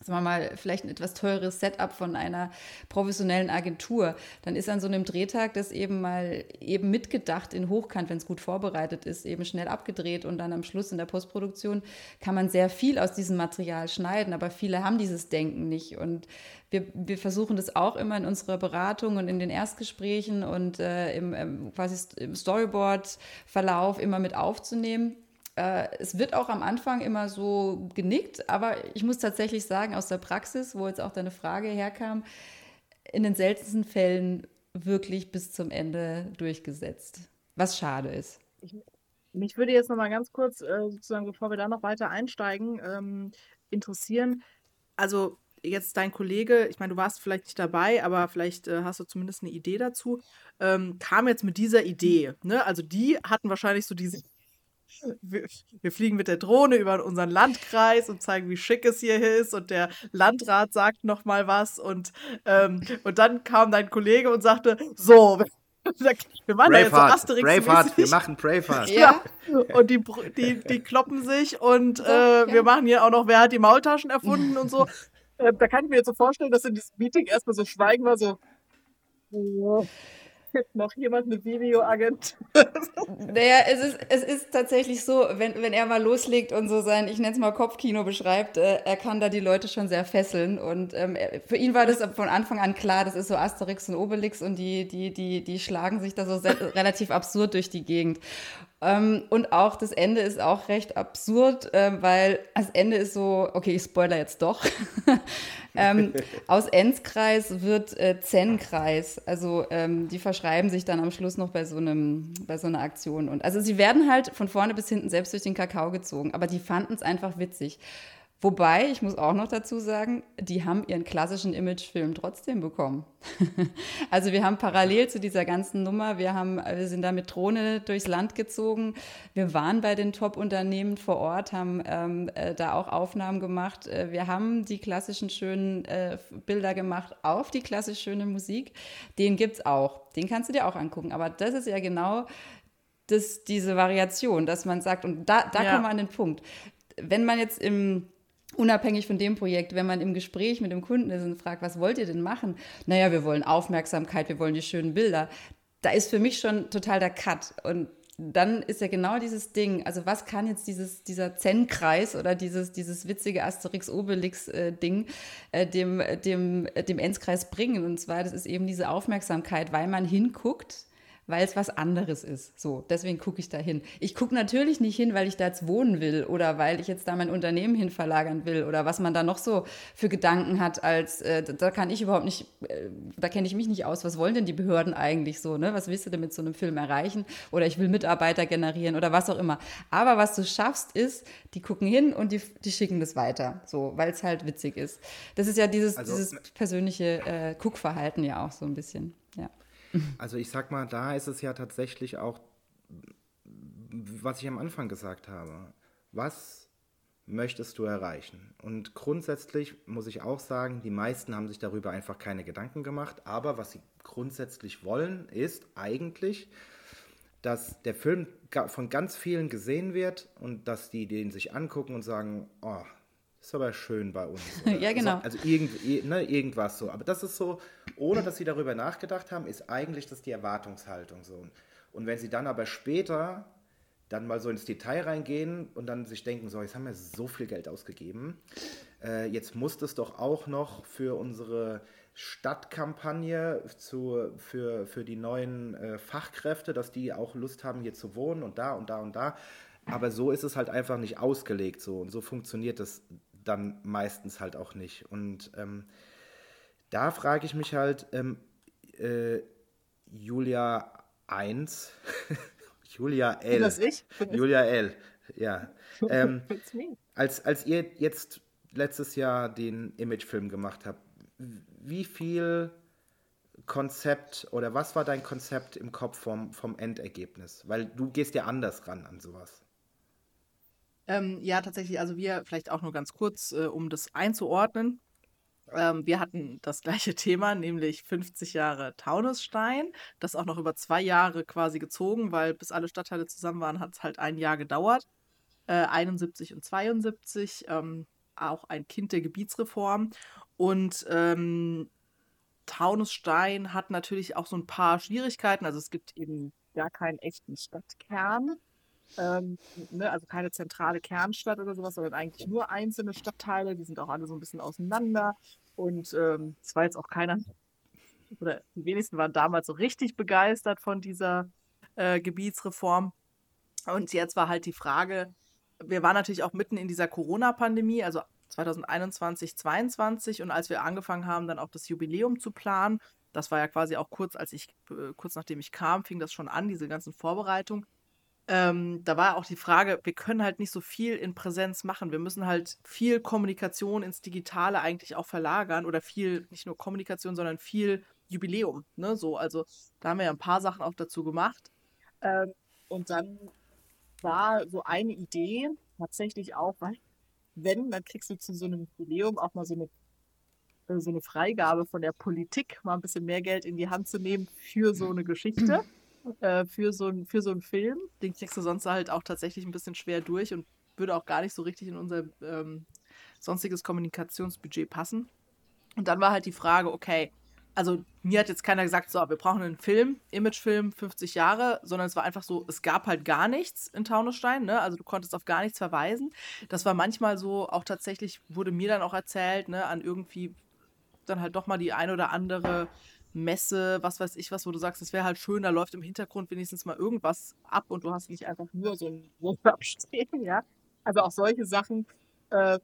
sagen wir mal, vielleicht ein etwas teures Setup von einer professionellen Agentur, dann ist an so einem Drehtag das eben mal eben mitgedacht in Hochkant, wenn es gut vorbereitet ist, eben schnell abgedreht und dann am Schluss in der Postproduktion kann man sehr viel aus diesem Material schneiden, aber viele haben dieses Denken nicht. Und wir, wir versuchen das auch immer in unserer Beratung und in den Erstgesprächen und äh, im, im, quasi im Storyboard-Verlauf immer mit aufzunehmen äh, es wird auch am Anfang immer so genickt, aber ich muss tatsächlich sagen, aus der Praxis, wo jetzt auch deine Frage herkam, in den seltensten Fällen wirklich bis zum Ende durchgesetzt. Was schade ist. Ich, mich würde jetzt noch mal ganz kurz, äh, sozusagen, bevor wir da noch weiter einsteigen, ähm, interessieren. Also jetzt dein Kollege, ich meine, du warst vielleicht nicht dabei, aber vielleicht äh, hast du zumindest eine Idee dazu, ähm, kam jetzt mit dieser Idee. Ne? Also die hatten wahrscheinlich so diese wir, wir, fliegen mit der Drohne über unseren Landkreis und zeigen, wie schick es hier ist. Und der Landrat sagt noch mal was. Und, ähm, und dann kam dein Kollege und sagte, so, wir machen ja jetzt so Asterix. Braveheart, wir machen Braveheart. Ja. Und die, die, die kloppen sich und äh, wir machen hier auch noch, wer hat die Maultaschen erfunden und so. Äh, da kann ich mir jetzt so vorstellen, dass in diesem Meeting erstmal so Schweigen war, so. noch jemand eine Videoagentur? naja, es ist, es ist tatsächlich so, wenn, wenn er mal loslegt und so sein, ich nenne es mal Kopfkino beschreibt, äh, er kann da die Leute schon sehr fesseln. Und ähm, für ihn war das von Anfang an klar, das ist so Asterix und Obelix und die, die, die, die schlagen sich da so relativ absurd durch die Gegend. Ähm, und auch das Ende ist auch recht absurd, äh, weil das Ende ist so, okay, ich spoiler jetzt doch. ähm, aus Enzkreis wird äh, Zen-Kreis. Also ähm, die verschreiben sich dann am Schluss noch bei so, einem, bei so einer Aktion. Und also sie werden halt von vorne bis hinten selbst durch den Kakao gezogen, aber die fanden es einfach witzig. Wobei, ich muss auch noch dazu sagen, die haben ihren klassischen Imagefilm trotzdem bekommen. also wir haben parallel zu dieser ganzen Nummer, wir, haben, wir sind da mit Drohne durchs Land gezogen. Wir waren bei den Top-Unternehmen vor Ort, haben ähm, äh, da auch Aufnahmen gemacht. Äh, wir haben die klassischen schönen äh, Bilder gemacht auf die klassisch schöne Musik. Den gibt es auch. Den kannst du dir auch angucken. Aber das ist ja genau das, diese Variation, dass man sagt, und da, da ja. kommen wir an den Punkt. Wenn man jetzt im unabhängig von dem Projekt, wenn man im Gespräch mit dem Kunden ist und fragt, was wollt ihr denn machen? Naja, wir wollen Aufmerksamkeit, wir wollen die schönen Bilder. Da ist für mich schon total der Cut. Und dann ist ja genau dieses Ding, also was kann jetzt dieses, dieser Zen-Kreis oder dieses, dieses witzige Asterix-Obelix-Ding äh, dem, dem, dem Enzkreis bringen? Und zwar, das ist eben diese Aufmerksamkeit, weil man hinguckt, weil es was anderes ist. So, deswegen gucke ich da hin. Ich gucke natürlich nicht hin, weil ich da jetzt wohnen will oder weil ich jetzt da mein Unternehmen hin verlagern will oder was man da noch so für Gedanken hat, als äh, da kann ich überhaupt nicht, äh, da kenne ich mich nicht aus. Was wollen denn die Behörden eigentlich so? Ne? Was willst du denn mit so einem Film erreichen? Oder ich will Mitarbeiter generieren oder was auch immer. Aber was du schaffst, ist, die gucken hin und die, die schicken das weiter, so, weil es halt witzig ist. Das ist ja dieses, also, dieses persönliche äh, Guckverhalten ja auch so ein bisschen. Ja. Also ich sag mal, da ist es ja tatsächlich auch, was ich am Anfang gesagt habe. Was möchtest du erreichen? Und grundsätzlich muss ich auch sagen, die meisten haben sich darüber einfach keine Gedanken gemacht. Aber was sie grundsätzlich wollen, ist eigentlich, dass der Film von ganz vielen gesehen wird und dass die den sich angucken und sagen, oh, ist aber schön bei uns. ja, genau. Also, also irgend, ne, irgendwas so. Aber das ist so, ohne dass sie darüber nachgedacht haben, ist eigentlich das die Erwartungshaltung so. Und wenn sie dann aber später dann mal so ins Detail reingehen und dann sich denken, so, jetzt haben wir so viel Geld ausgegeben, äh, jetzt muss das doch auch noch für unsere Stadtkampagne zu, für, für die neuen äh, Fachkräfte, dass die auch Lust haben, hier zu wohnen und da und da und da. Aber so ist es halt einfach nicht ausgelegt so und so funktioniert das dann meistens halt auch nicht. Und ähm, da frage ich mich halt, ähm, äh, Julia 1, Julia L. Das ich? Julia L. Ja. Ähm, als, als ihr jetzt letztes Jahr den Imagefilm gemacht habt, wie viel Konzept oder was war dein Konzept im Kopf vom, vom Endergebnis? Weil du gehst ja anders ran an sowas. Ähm, ja, tatsächlich, also wir vielleicht auch nur ganz kurz, äh, um das einzuordnen. Ähm, wir hatten das gleiche Thema, nämlich 50 Jahre Taunusstein. Das auch noch über zwei Jahre quasi gezogen, weil bis alle Stadtteile zusammen waren, hat es halt ein Jahr gedauert. Äh, 71 und 72, ähm, auch ein Kind der Gebietsreform. Und ähm, Taunusstein hat natürlich auch so ein paar Schwierigkeiten. Also es gibt eben gar keinen echten Stadtkern. Ähm, ne, also keine zentrale Kernstadt oder sowas, sondern eigentlich nur einzelne Stadtteile. Die sind auch alle so ein bisschen auseinander. Und ähm, es war jetzt auch keiner, oder die wenigsten waren damals so richtig begeistert von dieser äh, Gebietsreform. Und jetzt war halt die Frage, wir waren natürlich auch mitten in dieser Corona-Pandemie, also 2021, 2022. Und als wir angefangen haben, dann auch das Jubiläum zu planen, das war ja quasi auch kurz, als ich, äh, kurz nachdem ich kam, fing das schon an, diese ganzen Vorbereitungen. Ähm, da war auch die Frage, wir können halt nicht so viel in Präsenz machen. Wir müssen halt viel Kommunikation ins Digitale eigentlich auch verlagern oder viel, nicht nur Kommunikation, sondern viel Jubiläum. Ne? So, also da haben wir ja ein paar Sachen auch dazu gemacht. Ähm, und dann war so eine Idee tatsächlich auch, weil wenn, dann kriegst du zu so einem Jubiläum auch mal so eine, äh, so eine Freigabe von der Politik, mal ein bisschen mehr Geld in die Hand zu nehmen für so eine Geschichte äh, für, so für so einen Film. Den kriegst du sonst halt auch tatsächlich ein bisschen schwer durch und würde auch gar nicht so richtig in unser ähm, sonstiges Kommunikationsbudget passen. Und dann war halt die Frage, okay, also mir hat jetzt keiner gesagt, so, wir brauchen einen Film, Imagefilm, 50 Jahre, sondern es war einfach so, es gab halt gar nichts in Taunusstein, ne? Also du konntest auf gar nichts verweisen. Das war manchmal so, auch tatsächlich wurde mir dann auch erzählt, ne, an irgendwie dann halt doch mal die ein oder andere Messe, was weiß ich was, wo du sagst, es wäre halt schön, da läuft im Hintergrund wenigstens mal irgendwas ab und du hast nicht einfach nur so ein Workshop stehen, ja. Also auch solche Sachen, äh,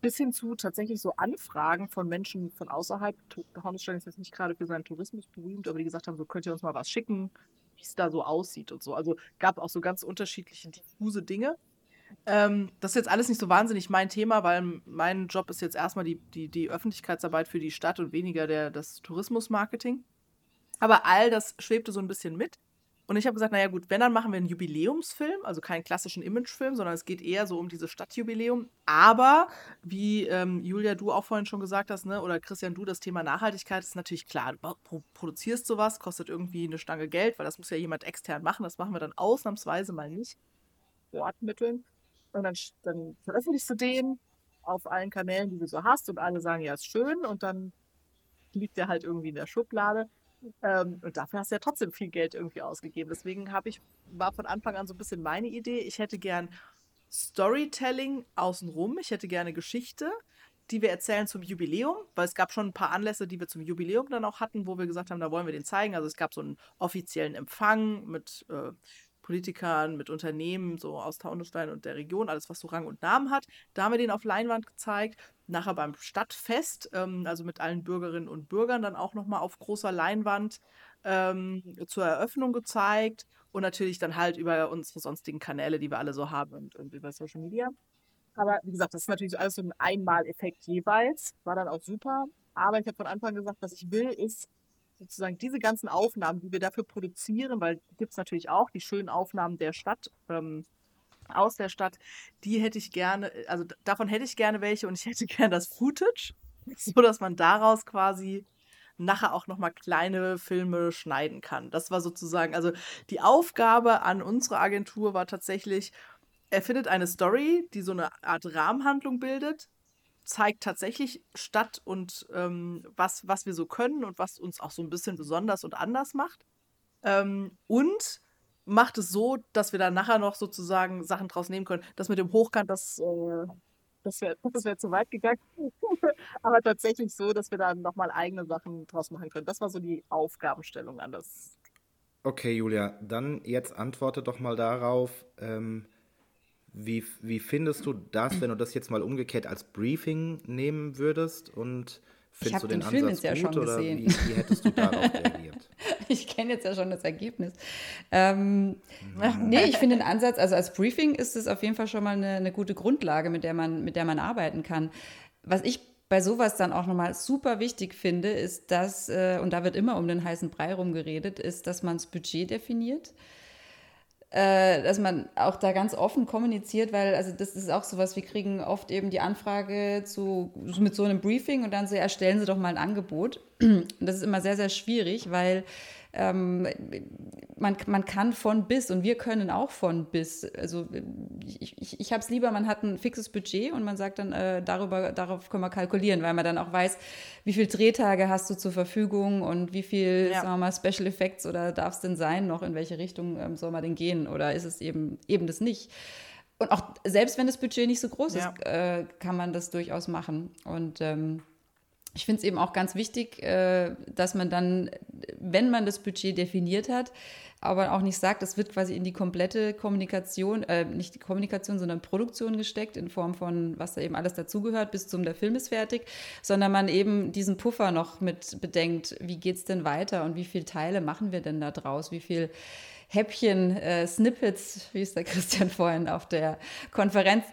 bis hin zu tatsächlich so Anfragen von Menschen von außerhalb. Hornstein ist jetzt nicht gerade für seinen Tourismus berühmt, aber die gesagt haben, so könnt ihr uns mal was schicken, wie es da so aussieht und so. Also gab auch so ganz unterschiedliche diffuse Dinge. Ähm, das ist jetzt alles nicht so wahnsinnig mein Thema, weil mein Job ist jetzt erstmal die, die, die Öffentlichkeitsarbeit für die Stadt und weniger der, das Tourismusmarketing. Aber all das schwebte so ein bisschen mit. Und ich habe gesagt, naja gut, wenn, dann machen wir einen Jubiläumsfilm, also keinen klassischen Imagefilm, sondern es geht eher so um dieses Stadtjubiläum. Aber, wie ähm, Julia, du auch vorhin schon gesagt hast, ne, oder Christian, du, das Thema Nachhaltigkeit ist natürlich klar. Du pro produzierst sowas, kostet irgendwie eine Stange Geld, weil das muss ja jemand extern machen. Das machen wir dann ausnahmsweise mal nicht. Wortmitteln. Und dann, dann veröffentlichst du den auf allen Kanälen, die du so hast, und alle sagen, ja, ist schön, und dann liegt der halt irgendwie in der Schublade. Ähm, und dafür hast du ja trotzdem viel Geld irgendwie ausgegeben. Deswegen habe ich, war von Anfang an so ein bisschen meine Idee. Ich hätte gern Storytelling außenrum. Ich hätte gerne Geschichte, die wir erzählen zum Jubiläum, weil es gab schon ein paar Anlässe, die wir zum Jubiläum dann auch hatten, wo wir gesagt haben, da wollen wir den zeigen. Also es gab so einen offiziellen Empfang mit äh, Politikern, mit Unternehmen, so aus Taunusstein und der Region, alles, was so Rang und Namen hat. Da haben wir den auf Leinwand gezeigt. Nachher beim Stadtfest, ähm, also mit allen Bürgerinnen und Bürgern, dann auch nochmal auf großer Leinwand ähm, zur Eröffnung gezeigt. Und natürlich dann halt über unsere sonstigen Kanäle, die wir alle so haben und, und über Social Media. Aber wie gesagt, das ist natürlich alles so ein Einmaleffekt jeweils. War dann auch super. Aber ich habe von Anfang gesagt, was ich will, ist sozusagen diese ganzen Aufnahmen, die wir dafür produzieren, weil gibt es natürlich auch die schönen Aufnahmen der Stadt, ähm, aus der Stadt, die hätte ich gerne, also davon hätte ich gerne welche und ich hätte gerne das Footage, so dass man daraus quasi nachher auch nochmal kleine Filme schneiden kann. Das war sozusagen, also die Aufgabe an unsere Agentur war tatsächlich, er findet eine Story, die so eine Art Rahmenhandlung bildet, zeigt tatsächlich Stadt und ähm, was, was wir so können und was uns auch so ein bisschen besonders und anders macht. Ähm, und macht es so, dass wir dann nachher noch sozusagen Sachen draus nehmen können. Das mit dem Hochkant, das, äh, das wäre das wär zu weit gegangen. Aber tatsächlich so, dass wir dann nochmal eigene Sachen draus machen können. Das war so die Aufgabenstellung an das. Okay, Julia, dann jetzt antworte doch mal darauf. Ähm, wie, wie findest du das, wenn du das jetzt mal umgekehrt als Briefing nehmen würdest und findest du den, den Film Ansatz ja gut oder wie, wie, hättest du darauf reagiert? ich kenne jetzt ja schon das Ergebnis. Ähm, mhm. Nee, ich finde den Ansatz, also als Briefing ist es auf jeden Fall schon mal eine, eine gute Grundlage, mit der, man, mit der man arbeiten kann. Was ich bei sowas dann auch nochmal super wichtig finde, ist, dass, äh, und da wird immer um den heißen Brei rumgeredet, ist, dass man das Budget definiert äh, dass man auch da ganz offen kommuniziert, weil also das ist auch sowas, wir kriegen oft eben die Anfrage zu, mit so einem Briefing und dann so, erstellen Sie doch mal ein Angebot. Und das ist immer sehr, sehr schwierig, weil ähm, man, man kann von bis und wir können auch von bis. Also ich, ich, ich habe es lieber, man hat ein fixes Budget und man sagt dann, äh, darüber, darauf können wir kalkulieren, weil man dann auch weiß, wie viele Drehtage hast du zur Verfügung und wie viel, ja. sagen wir mal, Special Effects oder darf es denn sein noch, in welche Richtung ähm, soll man denn gehen oder ist es eben, eben das nicht. Und auch selbst wenn das Budget nicht so groß ja. ist, äh, kann man das durchaus machen. Und ähm, ich finde es eben auch ganz wichtig, äh, dass man dann, wenn man das Budget definiert hat, aber auch nicht sagt, es wird quasi in die komplette Kommunikation, äh, nicht die Kommunikation, sondern Produktion gesteckt, in Form von, was da eben alles dazugehört, bis zum der Film ist fertig, sondern man eben diesen Puffer noch mit bedenkt, wie geht es denn weiter und wie viele Teile machen wir denn da draus, wie viel Häppchen, äh, Snippets, wie ist der Christian vorhin auf der Konferenz.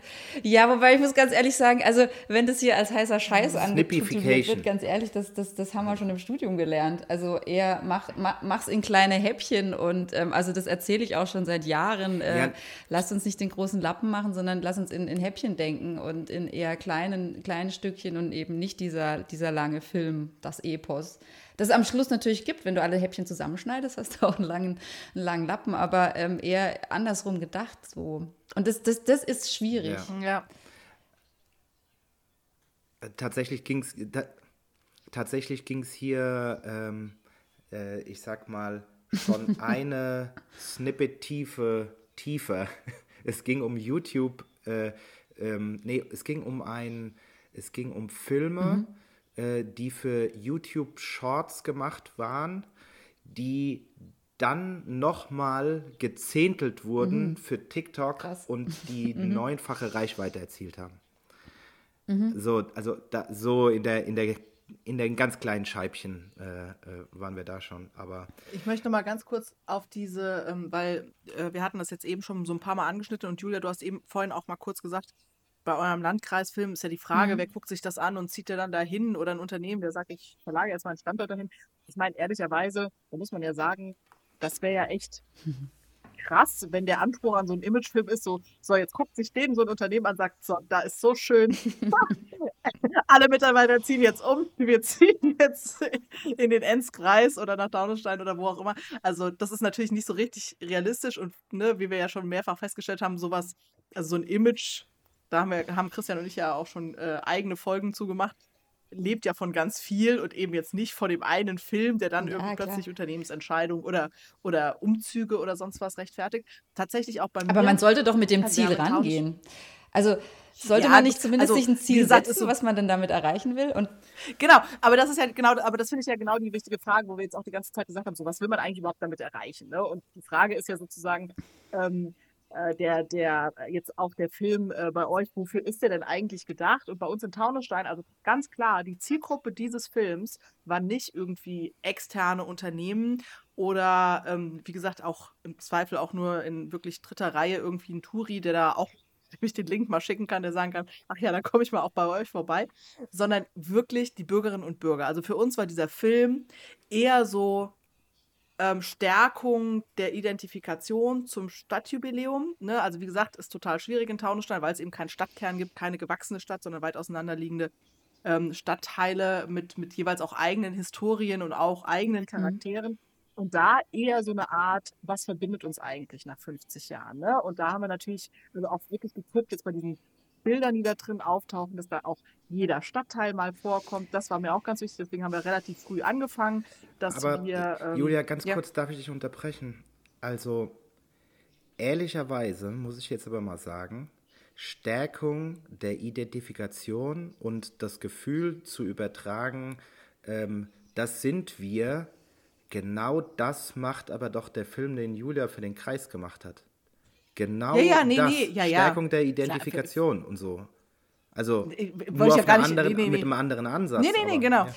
Ja, wobei ich muss ganz ehrlich sagen, also wenn das hier als heißer Scheiß angetitelt wird, ganz ehrlich, das, das, das haben wir schon im Studium gelernt. Also eher mach, mach, mach's in kleine Häppchen und ähm, also das erzähle ich auch schon seit Jahren. Äh, ja. Lasst uns nicht den großen Lappen machen, sondern lass uns in, in Häppchen denken und in eher kleinen, kleinen Stückchen und eben nicht dieser, dieser lange Film, das Epos das am Schluss natürlich gibt, wenn du alle Häppchen zusammenschneidest, hast du auch einen langen, einen langen Lappen, aber ähm, eher andersrum gedacht so. Und das, das, das ist schwierig. Ja. ja. Tatsächlich ging es. tatsächlich ging es hier, ähm, äh, ich sag mal, schon eine Snippet tiefe, tiefer. Es ging um YouTube, äh, ähm, nee, es ging um ein, es ging um Filme, mhm. Äh, die für YouTube Shorts gemacht waren, die dann nochmal gezähntelt wurden mhm. für TikTok Krass. und die mhm. neunfache Reichweite erzielt haben. Mhm. So, also da, so in der, in der in den ganz kleinen Scheibchen äh, äh, waren wir da schon. Aber ich möchte mal ganz kurz auf diese, ähm, weil äh, wir hatten das jetzt eben schon so ein paar Mal angeschnitten und Julia, du hast eben vorhin auch mal kurz gesagt, bei eurem Landkreisfilm ist ja die Frage, mhm. wer guckt sich das an und zieht der dann dahin oder ein Unternehmen, der sagt, ich verlage jetzt meinen Standort dahin. Ich meine, ehrlicherweise, da muss man ja sagen, das wäre ja echt krass, wenn der Anspruch an so einen Imagefilm ist, so, so, jetzt guckt sich dem so ein Unternehmen an, sagt, so, da ist so schön. Alle Mitarbeiter ziehen jetzt um, wir ziehen jetzt in den Enzkreis oder nach Daunenstein oder wo auch immer. Also, das ist natürlich nicht so richtig realistisch und, ne, wie wir ja schon mehrfach festgestellt haben, sowas, also so ein Image, da haben wir, haben Christian und ich ja auch schon äh, eigene Folgen zugemacht lebt ja von ganz viel und eben jetzt nicht von dem einen Film, der dann ja, irgendwie klar. plötzlich Unternehmensentscheidungen oder, oder Umzüge oder sonst was rechtfertigt. Tatsächlich auch bei mir. Aber man sollte doch mit dem Ziel rangehen. Also sollte ja, man nicht zumindest also, sich ein Ziel gesagt, setzen, was man denn damit erreichen will? Und genau, aber das ist ja genau, aber das finde ich ja genau die wichtige Frage, wo wir jetzt auch die ganze Zeit gesagt haben, so was will man eigentlich überhaupt damit erreichen? Ne? Und die Frage ist ja sozusagen, ähm, äh, der, der jetzt auch der Film äh, bei euch, wofür ist der denn eigentlich gedacht? Und bei uns in Taunusstein, also ganz klar, die Zielgruppe dieses Films war nicht irgendwie externe Unternehmen oder ähm, wie gesagt auch im Zweifel auch nur in wirklich dritter Reihe irgendwie ein Touri, der da auch ich den Link mal schicken kann, der sagen kann, ach ja, dann komme ich mal auch bei euch vorbei, sondern wirklich die Bürgerinnen und Bürger. Also für uns war dieser Film eher so ähm, Stärkung der Identifikation zum Stadtjubiläum. Ne? Also wie gesagt, ist total schwierig in Taunusstein, weil es eben keinen Stadtkern gibt, keine gewachsene Stadt, sondern weit auseinanderliegende ähm, Stadtteile mit, mit jeweils auch eigenen Historien und auch eigenen mhm. Charakteren. Mhm. Und da eher so eine Art, was verbindet uns eigentlich nach 50 Jahren? Ne? Und da haben wir natürlich also auch wirklich geguckt, jetzt bei diesen Bildern, die da drin auftauchen, dass da auch jeder Stadtteil mal vorkommt. Das war mir auch ganz wichtig, deswegen haben wir relativ früh angefangen, dass Aber, wir. Ähm, Julia, ganz ja. kurz darf ich dich unterbrechen. Also, ehrlicherweise muss ich jetzt aber mal sagen, Stärkung der Identifikation und das Gefühl zu übertragen, ähm, das sind wir, genau das macht aber doch der Film, den Julia für den Kreis gemacht hat. Genau ja, ja, nee, das. Nee, ja, Stärkung der Identifikation Klar, und so. Also ich, nur ja gar nicht, andere, nee, nee, mit einem anderen Ansatz. Nee, nee, nee, genau.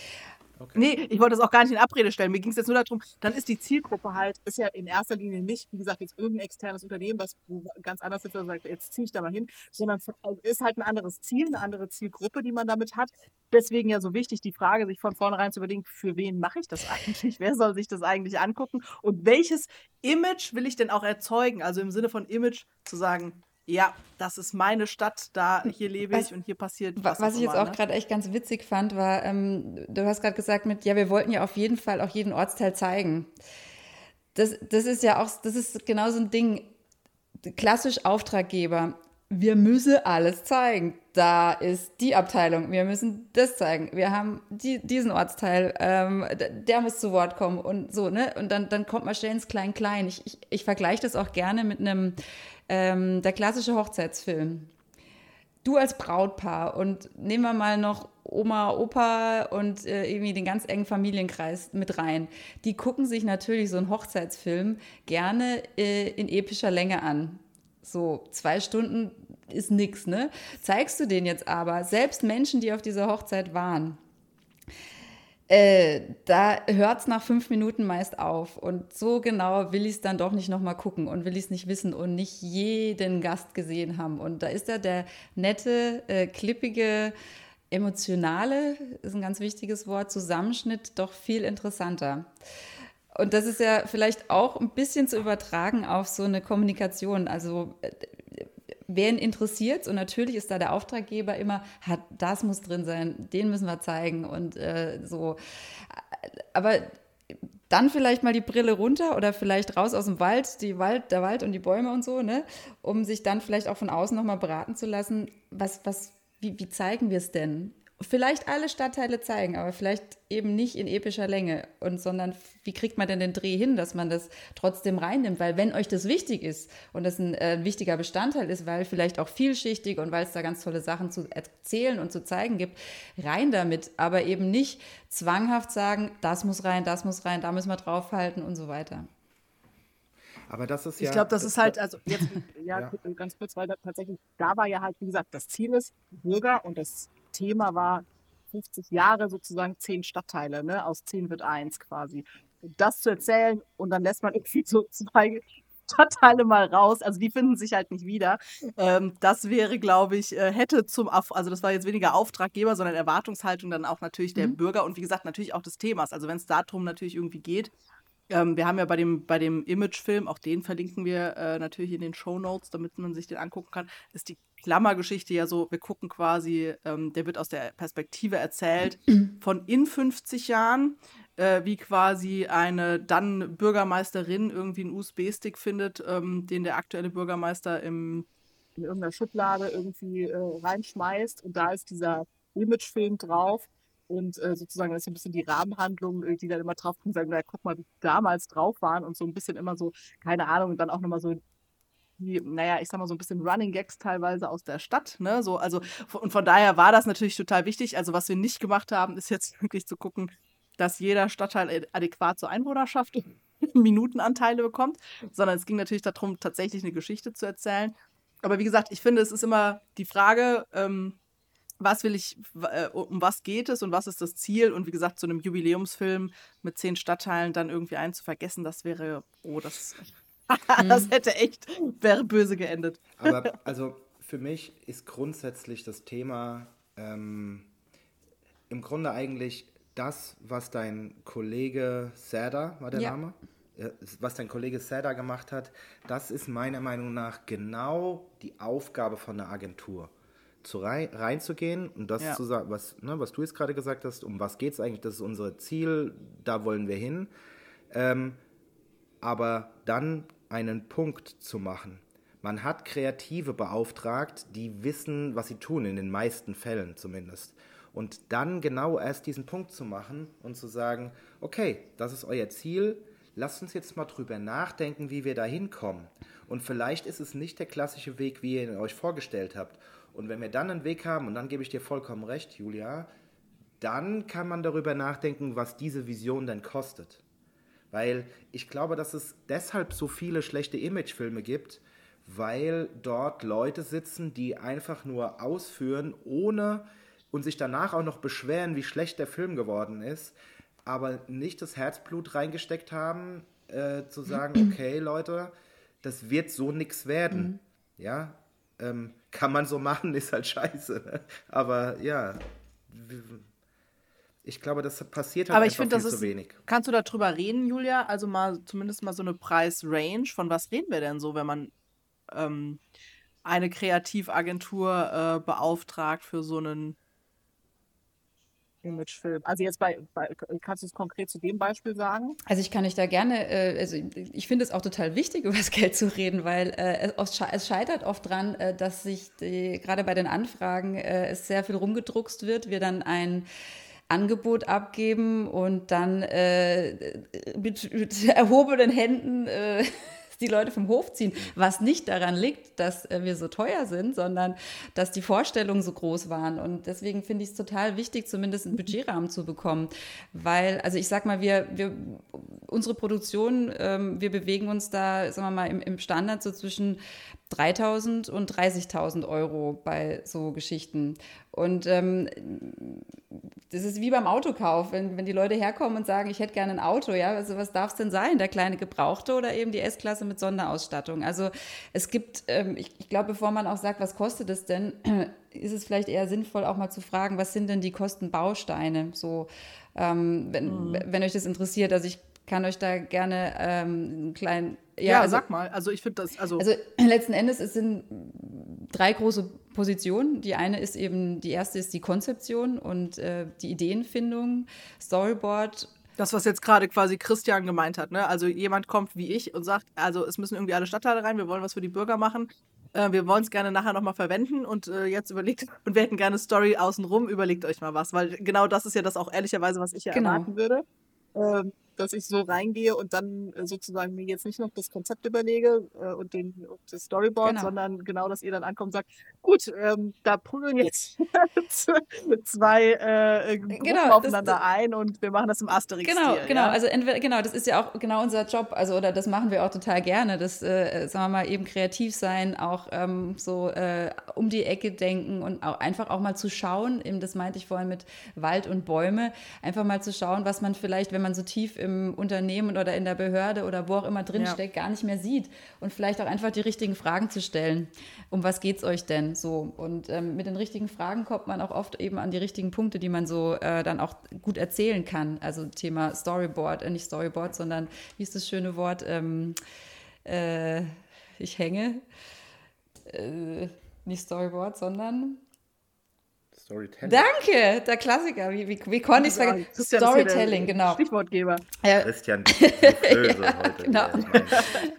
Okay. Nee, ich wollte das auch gar nicht in Abrede stellen. Mir ging es jetzt nur darum, dann ist die Zielgruppe halt, ist ja in erster Linie nicht, wie gesagt, jetzt irgendein externes Unternehmen, was ganz anders ist, sagt, jetzt ziehe ich da mal hin, sondern ist halt ein anderes Ziel, eine andere Zielgruppe, die man damit hat. Deswegen ja so wichtig, die Frage, sich von vornherein zu überlegen, für wen mache ich das eigentlich? Wer soll sich das eigentlich angucken? Und welches Image will ich denn auch erzeugen? Also im Sinne von Image zu sagen, ja, das ist meine Stadt, da hier lebe ich was, und hier passiert was. Was ich jetzt auch ne? gerade echt ganz witzig fand, war, ähm, du hast gerade gesagt mit, ja, wir wollten ja auf jeden Fall auch jeden Ortsteil zeigen. Das, das ist ja auch, das ist genau so ein Ding, klassisch Auftraggeber. Wir müssen alles zeigen. Da ist die Abteilung. Wir müssen das zeigen. Wir haben die, diesen Ortsteil. Ähm, der muss zu Wort kommen und so, ne? Und dann, dann kommt man schnell ins Klein-Klein. Ich, ich, ich vergleiche das auch gerne mit einem ähm, der klassische Hochzeitsfilm. Du als Brautpaar und nehmen wir mal noch Oma, Opa und äh, irgendwie den ganz engen Familienkreis mit rein. Die gucken sich natürlich so einen Hochzeitsfilm gerne äh, in epischer Länge an. So zwei Stunden ist nix, ne? Zeigst du den jetzt aber, selbst Menschen, die auf dieser Hochzeit waren, äh, da hört es nach fünf Minuten meist auf. Und so genau will ich es dann doch nicht nochmal gucken und will ich es nicht wissen und nicht jeden Gast gesehen haben. Und da ist ja der nette, äh, klippige, emotionale, ist ein ganz wichtiges Wort, Zusammenschnitt doch viel interessanter. Und das ist ja vielleicht auch ein bisschen zu übertragen auf so eine Kommunikation. Also äh, wen interessiert Und natürlich ist da der Auftraggeber immer, hat, das muss drin sein, den müssen wir zeigen und äh, so. Aber dann vielleicht mal die Brille runter oder vielleicht raus aus dem Wald, die Wald, der Wald und die Bäume und so, ne, um sich dann vielleicht auch von außen nochmal beraten zu lassen, was, was, wie, wie zeigen wir es denn? Vielleicht alle Stadtteile zeigen, aber vielleicht eben nicht in epischer Länge und sondern wie kriegt man denn den Dreh hin, dass man das trotzdem reinnimmt, weil wenn euch das wichtig ist und das ein äh, wichtiger Bestandteil ist, weil vielleicht auch vielschichtig und weil es da ganz tolle Sachen zu erzählen und zu zeigen gibt, rein damit, aber eben nicht zwanghaft sagen, das muss rein, das muss rein, da müssen wir draufhalten und so weiter. Aber das ist ja. Ich glaube, das ist halt, also jetzt, ja, ja, ganz kurz, weil da tatsächlich, da war ja halt, wie gesagt, das Ziel ist Bürger und das Thema war 50 Jahre sozusagen zehn Stadtteile, ne? Aus zehn wird eins quasi. Und das zu erzählen und dann lässt man irgendwie so zwei Stadtteile mal raus. Also die finden sich halt nicht wieder. Ähm, das wäre, glaube ich, äh, hätte zum, also das war jetzt weniger Auftraggeber, sondern Erwartungshaltung dann auch natürlich der mhm. Bürger und wie gesagt natürlich auch des Themas. Also wenn es darum natürlich irgendwie geht, ähm, wir haben ja bei dem, bei dem Imagefilm, auch den verlinken wir äh, natürlich in den Show Notes, damit man sich den angucken kann, ist die Klammergeschichte ja so, wir gucken quasi, ähm, der wird aus der Perspektive erzählt von in 50 Jahren, äh, wie quasi eine dann Bürgermeisterin irgendwie einen USB-Stick findet, ähm, den der aktuelle Bürgermeister im, in irgendeiner Schublade irgendwie äh, reinschmeißt. Und da ist dieser Imagefilm drauf und äh, sozusagen, das ist ein bisschen die Rahmenhandlung, die dann immer drauf kommen, sagen, na, guck mal, wie damals drauf waren und so ein bisschen immer so, keine Ahnung, und dann auch nochmal so die, naja, ich sag mal so ein bisschen Running Gags teilweise aus der Stadt, ne, so, also, und von daher war das natürlich total wichtig. Also, was wir nicht gemacht haben, ist jetzt wirklich zu gucken, dass jeder Stadtteil adäquat zur Einwohnerschaft Minutenanteile bekommt, sondern es ging natürlich darum, tatsächlich eine Geschichte zu erzählen. Aber wie gesagt, ich finde, es ist immer die Frage, ähm, was will ich, äh, um was geht es und was ist das Ziel? Und wie gesagt, zu einem Jubiläumsfilm mit zehn Stadtteilen dann irgendwie einen zu vergessen, das wäre, oh, das, das mhm. hätte echt, wäre böse geendet. Aber also für mich ist grundsätzlich das Thema ähm, im Grunde eigentlich das, was dein Kollege Serda, war der ja. Name? was dein Kollege Serda gemacht hat, das ist meiner Meinung nach genau die Aufgabe von einer Agentur zu rein, reinzugehen und das ja. zu sagen, was, ne, was du jetzt gerade gesagt hast, um was geht es eigentlich, das ist unser Ziel, da wollen wir hin. Ähm, aber dann einen Punkt zu machen. Man hat Kreative beauftragt, die wissen, was sie tun, in den meisten Fällen zumindest. Und dann genau erst diesen Punkt zu machen und zu sagen, okay, das ist euer Ziel, lasst uns jetzt mal drüber nachdenken, wie wir da hinkommen. Und vielleicht ist es nicht der klassische Weg, wie ihr ihn euch vorgestellt habt. Und wenn wir dann einen Weg haben, und dann gebe ich dir vollkommen recht, Julia, dann kann man darüber nachdenken, was diese Vision denn kostet. Weil ich glaube, dass es deshalb so viele schlechte Imagefilme gibt, weil dort Leute sitzen, die einfach nur ausführen, ohne und sich danach auch noch beschweren, wie schlecht der Film geworden ist, aber nicht das Herzblut reingesteckt haben, äh, zu sagen, okay, Leute, das wird so nichts werden. Mhm. Ja, ähm, kann man so machen, ist halt scheiße. Ne? Aber ja, ich glaube, das passiert halt Aber ich finde, das ist, wenig. Kannst du darüber reden, Julia? Also mal zumindest mal so eine Preisrange. Von was reden wir denn so, wenn man ähm, eine Kreativagentur äh, beauftragt für so einen Imagefilm. Also jetzt bei, bei kannst du es konkret zu dem Beispiel sagen? Also ich kann euch da gerne, äh, also ich finde es auch total wichtig, über das Geld zu reden, weil äh, es, scheitert oft dran, äh, dass sich die, gerade bei den Anfragen es sehr viel rumgedruckst wird, wir dann ein Angebot abgeben und dann äh, mit, mit erhobenen Händen äh, die Leute vom Hof ziehen. Was nicht daran liegt, dass äh, wir so teuer sind, sondern dass die Vorstellungen so groß waren. Und deswegen finde ich es total wichtig, zumindest einen Budgetrahmen zu bekommen. Weil, also ich sag mal, wir, wir unsere Produktion, ähm, wir bewegen uns da, sagen wir mal, im, im Standard so zwischen 3.000 und 30.000 Euro bei so Geschichten. Und ähm, das ist wie beim Autokauf, wenn, wenn die Leute herkommen und sagen, ich hätte gerne ein Auto, ja, also was darf es denn sein, der kleine Gebrauchte oder eben die S-Klasse mit Sonderausstattung? Also es gibt, ähm, ich, ich glaube, bevor man auch sagt, was kostet es denn, ist es vielleicht eher sinnvoll, auch mal zu fragen, was sind denn die Kostenbausteine? So, ähm, wenn, mhm. wenn euch das interessiert. Also ich kann euch da gerne ähm, einen kleinen ja, ja also, sag mal. Also ich finde das. Also, also letzten Endes es sind drei große Positionen. Die eine ist eben, die erste ist die Konzeption und äh, die Ideenfindung, Storyboard. Das, was jetzt gerade quasi Christian gemeint hat, ne? Also jemand kommt wie ich und sagt, also es müssen irgendwie alle Stadtteile rein, wir wollen was für die Bürger machen. äh, wir wollen es gerne nachher nochmal verwenden und äh, jetzt überlegt, und wir hätten gerne Story außenrum, überlegt euch mal was, weil genau das ist ja das auch ehrlicherweise, was ich ja genau. erwarten würde. Ähm, dass ich so reingehe und dann äh, sozusagen mir jetzt nicht noch das Konzept überlege äh, und, den, und das Storyboard, genau. sondern genau, dass ihr dann ankommt und sagt, gut, ähm, da prügeln jetzt zwei äh, Gruppen genau, aufeinander das, ein und wir machen das im Asterix. Genau, genau, ja? also entweder, genau, das ist ja auch genau unser Job, also oder das machen wir auch total gerne, das, äh, sagen wir mal, eben kreativ sein, auch ähm, so äh, um die Ecke denken und auch einfach auch mal zu schauen, eben das meinte ich vorhin mit Wald und Bäume, einfach mal zu schauen, was man vielleicht, wenn man so tief im im Unternehmen oder in der Behörde oder wo auch immer drinsteckt, ja. gar nicht mehr sieht. Und vielleicht auch einfach die richtigen Fragen zu stellen. Um was geht es euch denn so? Und ähm, mit den richtigen Fragen kommt man auch oft eben an die richtigen Punkte, die man so äh, dann auch gut erzählen kann. Also Thema Storyboard, äh, nicht Storyboard, sondern wie ist das schöne Wort? Ähm, äh, ich hänge. Äh, nicht Storyboard, sondern Storytelling. Danke, der Klassiker. Wie, wie, wie konnte ich es sagen? Storytelling, genau. Stichwortgeber. Ja. Christian, böse ja, heute. Genau.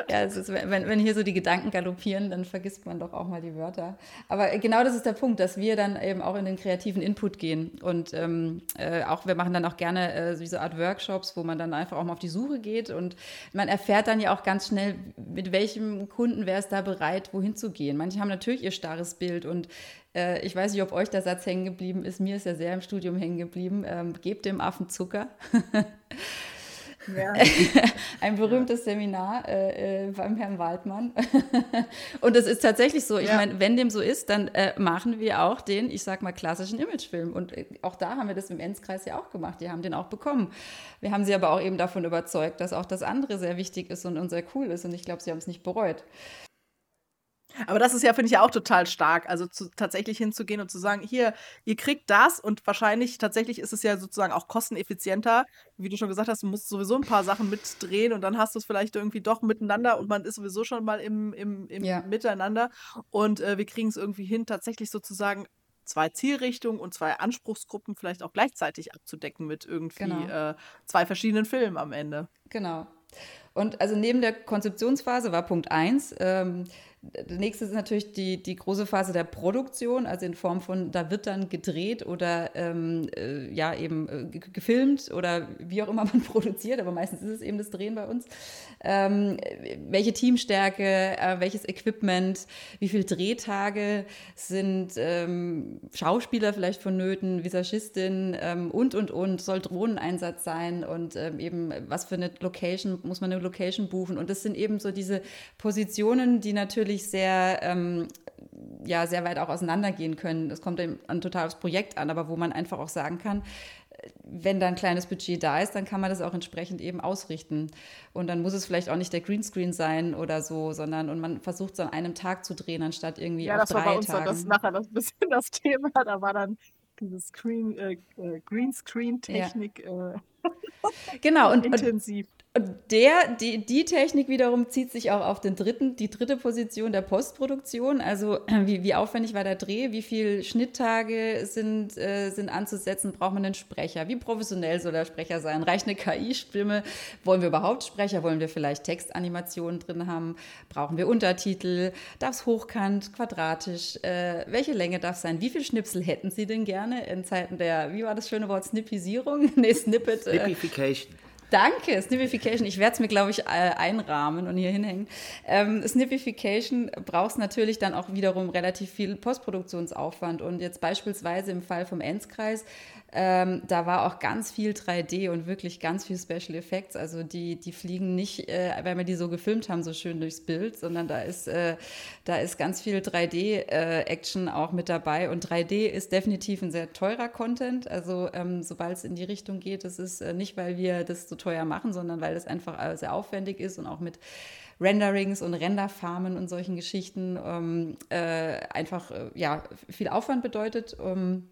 ja, es ist, wenn, wenn hier so die Gedanken galoppieren, dann vergisst man doch auch mal die Wörter. Aber genau das ist der Punkt, dass wir dann eben auch in den kreativen Input gehen. Und ähm, äh, auch, wir machen dann auch gerne äh, wie so Art Workshops, wo man dann einfach auch mal auf die Suche geht. Und man erfährt dann ja auch ganz schnell, mit welchem Kunden wäre es da bereit, wohin zu gehen. Manche haben natürlich ihr starres Bild und äh, ich weiß nicht, ob euch der Satz hängen geblieben ist. Mir ist er sehr im Studium hängen geblieben. Ähm, gebt dem Affen Zucker. Ja. Ein berühmtes Seminar äh, äh, beim Herrn Waldmann. und das ist tatsächlich so. Ich ja. meine, wenn dem so ist, dann äh, machen wir auch den, ich sag mal, klassischen Imagefilm. Und äh, auch da haben wir das im Enzkreis ja auch gemacht. Die haben den auch bekommen. Wir haben sie aber auch eben davon überzeugt, dass auch das andere sehr wichtig ist und, und sehr cool ist. Und ich glaube, sie haben es nicht bereut. Aber das ist ja, finde ich, ja auch total stark. Also zu, tatsächlich hinzugehen und zu sagen, hier, ihr kriegt das und wahrscheinlich tatsächlich ist es ja sozusagen auch kosteneffizienter. Wie du schon gesagt hast, du musst sowieso ein paar Sachen mitdrehen und dann hast du es vielleicht irgendwie doch miteinander und man ist sowieso schon mal im, im, im ja. Miteinander. Und äh, wir kriegen es irgendwie hin, tatsächlich sozusagen zwei Zielrichtungen und zwei Anspruchsgruppen vielleicht auch gleichzeitig abzudecken mit irgendwie genau. äh, zwei verschiedenen Filmen am Ende. Genau. Und also neben der Konzeptionsphase war Punkt 1, ähm, der nächste ist natürlich die, die große Phase der Produktion, also in Form von, da wird dann gedreht oder ähm, äh, ja eben äh, gefilmt oder wie auch immer man produziert, aber meistens ist es eben das Drehen bei uns. Ähm, welche Teamstärke, äh, welches Equipment, wie viele Drehtage sind ähm, Schauspieler vielleicht vonnöten, Visagistin ähm, und und und, soll Drohneneinsatz sein und ähm, eben was für eine Location, muss man eine Location buchen und das sind eben so diese Positionen, die natürlich natürlich sehr, ähm, ja, sehr weit auch auseinandergehen können. Das kommt eben an total aufs Projekt an, aber wo man einfach auch sagen kann, wenn da ein kleines Budget da ist, dann kann man das auch entsprechend eben ausrichten. Und dann muss es vielleicht auch nicht der Greenscreen sein oder so, sondern und man versucht es an einem Tag zu drehen, anstatt irgendwie ja, auf drei Tagen. Ja, das war bei uns dann das nachher das bisschen das Thema. Da war dann diese Screen, äh, äh Greenscreen-Technik ja. äh, genau, und, intensiv. Und der, die, die Technik wiederum zieht sich auch auf den dritten, die dritte Position der Postproduktion. Also wie, wie aufwendig war der Dreh, wie viele Schnitttage sind, äh, sind anzusetzen, braucht man einen Sprecher? Wie professionell soll der Sprecher sein? Reicht eine KI-Stimme? Wollen wir überhaupt Sprecher? Wollen wir vielleicht Textanimationen drin haben? Brauchen wir Untertitel? Darf es hochkant, quadratisch? Äh, welche Länge darf es sein? Wie viele Schnipsel hätten Sie denn gerne in Zeiten der, wie war das schöne Wort, Snippisierung? nee, Snippet. Äh, Snippification. Danke, Snippification. Ich werde es mir, glaube ich, einrahmen und hier hinhängen. Ähm, Snippification braucht natürlich dann auch wiederum relativ viel Postproduktionsaufwand. Und jetzt beispielsweise im Fall vom Enzkreis ähm, da war auch ganz viel 3D und wirklich ganz viel Special Effects. Also die, die fliegen nicht, äh, weil wir die so gefilmt haben, so schön durchs Bild, sondern da ist, äh, da ist ganz viel 3D-Action äh, auch mit dabei. Und 3D ist definitiv ein sehr teurer Content. Also ähm, sobald es in die Richtung geht, das ist äh, nicht, weil wir das so teuer machen, sondern weil es einfach äh, sehr aufwendig ist und auch mit Renderings und Renderfarmen und solchen Geschichten ähm, äh, einfach ja, viel Aufwand bedeutet. Ähm,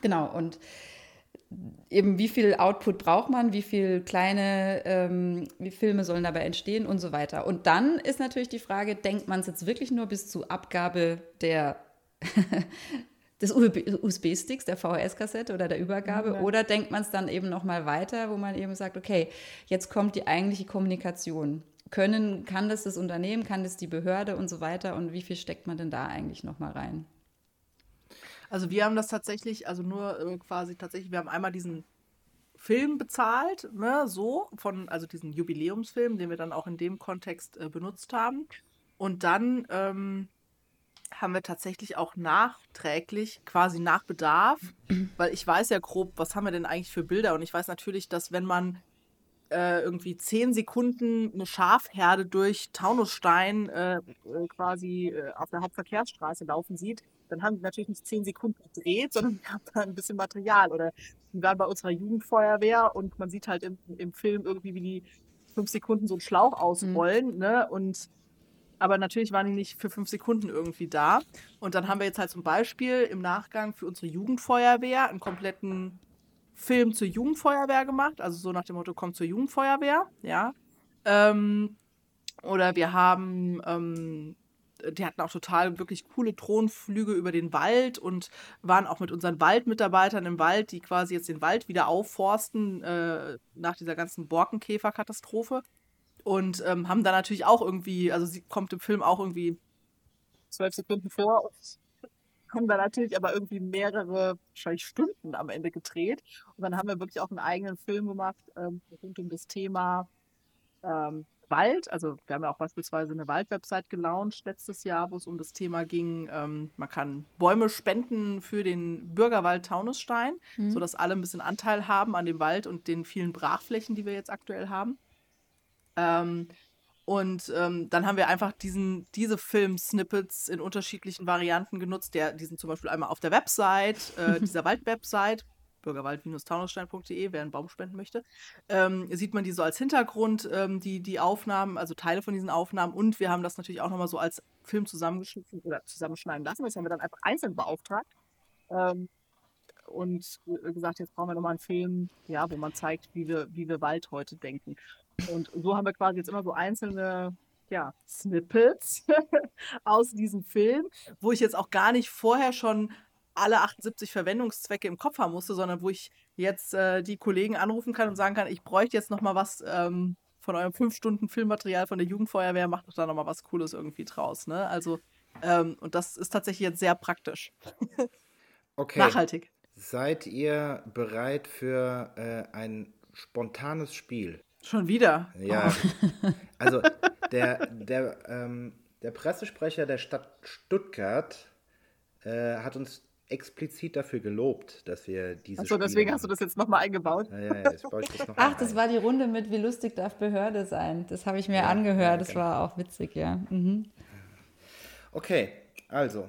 Genau, und eben wie viel Output braucht man, wie viele kleine ähm, wie Filme sollen dabei entstehen und so weiter. Und dann ist natürlich die Frage, denkt man es jetzt wirklich nur bis zur Abgabe der des USB-Sticks, der VHS-Kassette oder der Übergabe, ja. oder denkt man es dann eben noch mal weiter, wo man eben sagt, okay, jetzt kommt die eigentliche Kommunikation können, kann das das Unternehmen, kann das die Behörde und so weiter und wie viel steckt man denn da eigentlich nochmal rein? Also wir haben das tatsächlich, also nur äh, quasi tatsächlich, wir haben einmal diesen Film bezahlt, ne, so, von, also diesen Jubiläumsfilm, den wir dann auch in dem Kontext äh, benutzt haben. Und dann ähm, haben wir tatsächlich auch nachträglich, quasi nach Bedarf, weil ich weiß ja grob, was haben wir denn eigentlich für Bilder und ich weiß natürlich, dass wenn man äh, irgendwie zehn Sekunden eine Schafherde durch Taunusstein äh, äh, quasi äh, auf der Hauptverkehrsstraße laufen sieht, dann haben die natürlich nicht zehn Sekunden gedreht, sondern wir haben da ein bisschen Material. Oder die waren bei unserer Jugendfeuerwehr und man sieht halt im, im Film irgendwie, wie die fünf Sekunden so einen Schlauch mhm. ausrollen, mhm. ne? Und aber natürlich waren die nicht für fünf Sekunden irgendwie da. Und dann haben wir jetzt halt zum Beispiel im Nachgang für unsere Jugendfeuerwehr einen kompletten Film zur Jugendfeuerwehr gemacht, also so nach dem Motto, kommt zur Jugendfeuerwehr, ja. Ähm, oder wir haben, ähm, die hatten auch total wirklich coole Drohnenflüge über den Wald und waren auch mit unseren Waldmitarbeitern im Wald, die quasi jetzt den Wald wieder aufforsten äh, nach dieser ganzen Borkenkäferkatastrophe. Und ähm, haben da natürlich auch irgendwie, also sie kommt im Film auch irgendwie zwölf Sekunden vor und haben da natürlich aber irgendwie mehrere, wahrscheinlich Stunden am Ende gedreht. Und dann haben wir wirklich auch einen eigenen Film gemacht ähm, rund um das Thema ähm, Wald. Also wir haben ja auch beispielsweise eine Waldwebsite gelauncht letztes Jahr, wo es um das Thema ging, ähm, man kann Bäume spenden für den Bürgerwald Taunusstein, mhm. sodass alle ein bisschen Anteil haben an dem Wald und den vielen Brachflächen, die wir jetzt aktuell haben. Ähm, und ähm, dann haben wir einfach diesen, diese Film-Snippets in unterschiedlichen Varianten genutzt. Der, die sind zum Beispiel einmal auf der Website, äh, dieser Wald-Website, bürgerwald-taunusstein.de, wer einen Baum spenden möchte, ähm, sieht man die so als Hintergrund, ähm, die, die Aufnahmen, also Teile von diesen Aufnahmen. Und wir haben das natürlich auch nochmal so als Film zusammengeschnitten oder zusammenschneiden lassen. Das haben wir dann einfach einzeln beauftragt. Ähm, und gesagt, jetzt brauchen wir nochmal einen Film, ja, wo man zeigt, wie wir, wie wir Wald heute denken. Und so haben wir quasi jetzt immer so einzelne ja, Snippets aus diesem Film, wo ich jetzt auch gar nicht vorher schon alle 78 Verwendungszwecke im Kopf haben musste, sondern wo ich jetzt äh, die Kollegen anrufen kann und sagen kann, ich bräuchte jetzt noch mal was ähm, von eurem fünf Stunden Filmmaterial von der Jugendfeuerwehr, macht doch da noch mal was Cooles irgendwie draus. Ne? Also ähm, und das ist tatsächlich jetzt sehr praktisch. okay. Nachhaltig. Seid ihr bereit für äh, ein spontanes Spiel? Schon wieder? Ja. Oh. Also der, der, ähm, der Pressesprecher der Stadt Stuttgart äh, hat uns explizit dafür gelobt, dass wir diese Achso, deswegen machen. hast du das jetzt nochmal eingebaut? Ja, ja, jetzt baue ich das noch Ach, das ein. war die Runde mit Wie lustig darf Behörde sein. Das habe ich mir ja, angehört, das war auch witzig, ja. Mhm. Okay, also,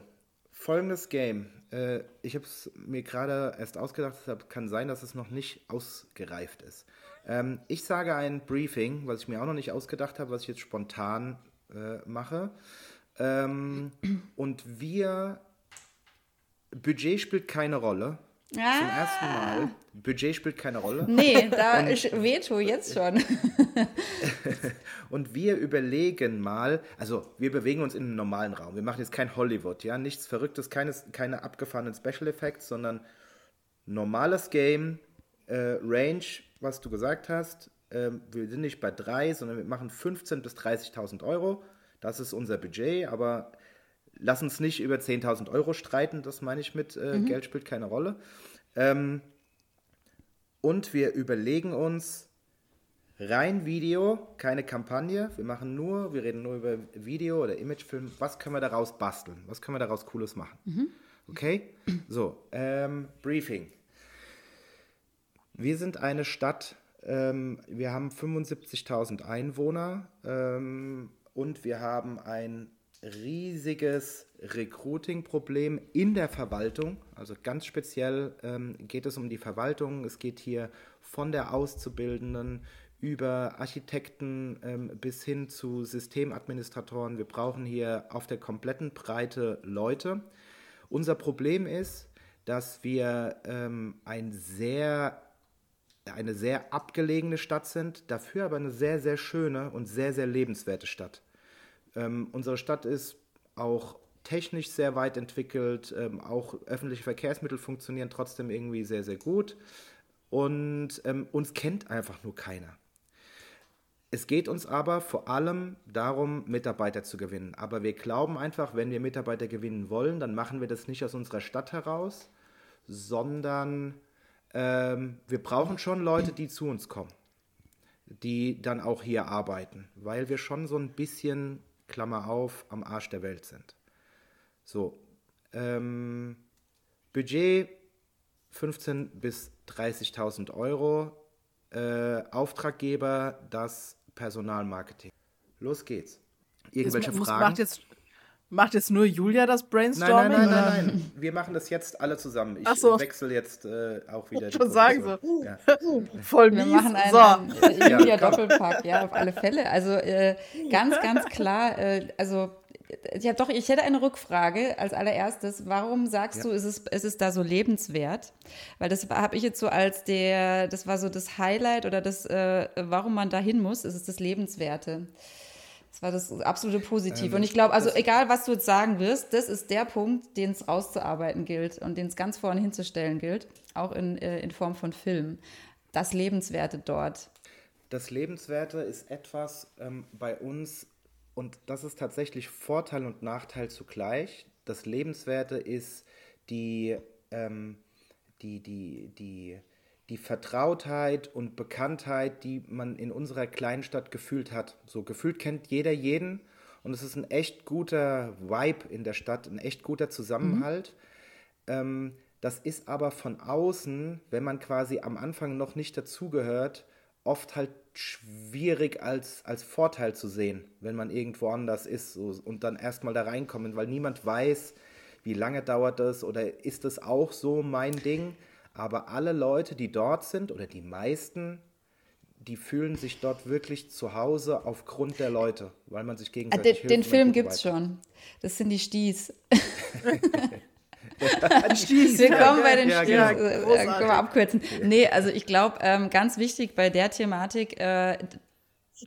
folgendes Game. Äh, ich habe es mir gerade erst ausgedacht, deshalb kann sein, dass es noch nicht ausgereift ist. Ähm, ich sage ein Briefing, was ich mir auch noch nicht ausgedacht habe, was ich jetzt spontan äh, mache. Ähm, und wir, Budget spielt keine Rolle. Ah. Zum ersten Mal. Budget spielt keine Rolle. Nee, da ist Veto jetzt schon. und wir überlegen mal, also wir bewegen uns in einem normalen Raum. Wir machen jetzt kein Hollywood, ja, nichts Verrücktes, keine, keine abgefahrenen Special Effects, sondern normales Game, äh, Range was du gesagt hast. Ähm, wir sind nicht bei drei, sondern wir machen 15.000 bis 30.000 Euro. Das ist unser Budget, aber lass uns nicht über 10.000 Euro streiten. Das meine ich mit äh, mhm. Geld spielt keine Rolle. Ähm, und wir überlegen uns rein Video, keine Kampagne. Wir machen nur, wir reden nur über Video oder Imagefilm. Was können wir daraus basteln? Was können wir daraus Cooles machen? Mhm. Okay? So, ähm, Briefing. Wir sind eine Stadt, ähm, wir haben 75.000 Einwohner ähm, und wir haben ein riesiges Recruiting-Problem in der Verwaltung. Also ganz speziell ähm, geht es um die Verwaltung. Es geht hier von der Auszubildenden über Architekten ähm, bis hin zu Systemadministratoren. Wir brauchen hier auf der kompletten Breite Leute. Unser Problem ist, dass wir ähm, ein sehr eine sehr abgelegene Stadt sind, dafür aber eine sehr, sehr schöne und sehr, sehr lebenswerte Stadt. Ähm, unsere Stadt ist auch technisch sehr weit entwickelt, ähm, auch öffentliche Verkehrsmittel funktionieren trotzdem irgendwie sehr, sehr gut und ähm, uns kennt einfach nur keiner. Es geht uns aber vor allem darum, Mitarbeiter zu gewinnen. Aber wir glauben einfach, wenn wir Mitarbeiter gewinnen wollen, dann machen wir das nicht aus unserer Stadt heraus, sondern ähm, wir brauchen schon Leute, die zu uns kommen, die dann auch hier arbeiten, weil wir schon so ein bisschen, Klammer auf, am Arsch der Welt sind. So, ähm, Budget 15.000 bis 30.000 Euro. Äh, Auftraggeber das Personalmarketing. Los geht's. Irgendwelche muss, Fragen? Macht jetzt, macht jetzt nur Julia das Brainstorming? Nein, nein, nein, nein, nein. Wir machen das jetzt alle zusammen. Ich so. wechsle jetzt äh, auch wieder. Ich schon sagen so. Ja. Voll mies. Wir machen einen, so. äh, Julia Doppelpack, ja, auf alle Fälle. Also äh, ganz, ganz klar, äh, also ja, doch, ich hätte eine Rückfrage als allererstes. Warum sagst ja. du, ist es, ist es da so lebenswert? Weil das habe ich jetzt so als der, das war so das Highlight oder das, äh, warum man da hin muss, ist es das Lebenswerte. Das war das absolute Positiv. Ähm, und ich glaube, also egal, was du jetzt sagen wirst, das ist der Punkt, den es rauszuarbeiten gilt und den es ganz vorne hinzustellen gilt, auch in, äh, in Form von Film. Das Lebenswerte dort. Das Lebenswerte ist etwas ähm, bei uns, und das ist tatsächlich Vorteil und Nachteil zugleich. Das Lebenswerte ist die, ähm, die, die, die, die Vertrautheit und Bekanntheit, die man in unserer kleinen Stadt gefühlt hat. So gefühlt kennt jeder jeden und es ist ein echt guter Vibe in der Stadt, ein echt guter Zusammenhalt. Mhm. Ähm, das ist aber von außen, wenn man quasi am Anfang noch nicht dazugehört, oft halt schwierig als, als Vorteil zu sehen, wenn man irgendwo anders ist so, und dann erstmal da reinkommen, weil niemand weiß, wie lange dauert das oder ist das auch so mein Ding. Aber alle Leute, die dort sind oder die meisten, die fühlen sich dort wirklich zu Hause aufgrund der Leute, weil man sich ah, gegenseitig Den, den Film gibt es schon. Das sind die Sties. Sties. Willkommen bei den ja, Sties. Ja, äh, können wir abkürzen. Nee, also ich glaube, ähm, ganz wichtig bei der Thematik, äh,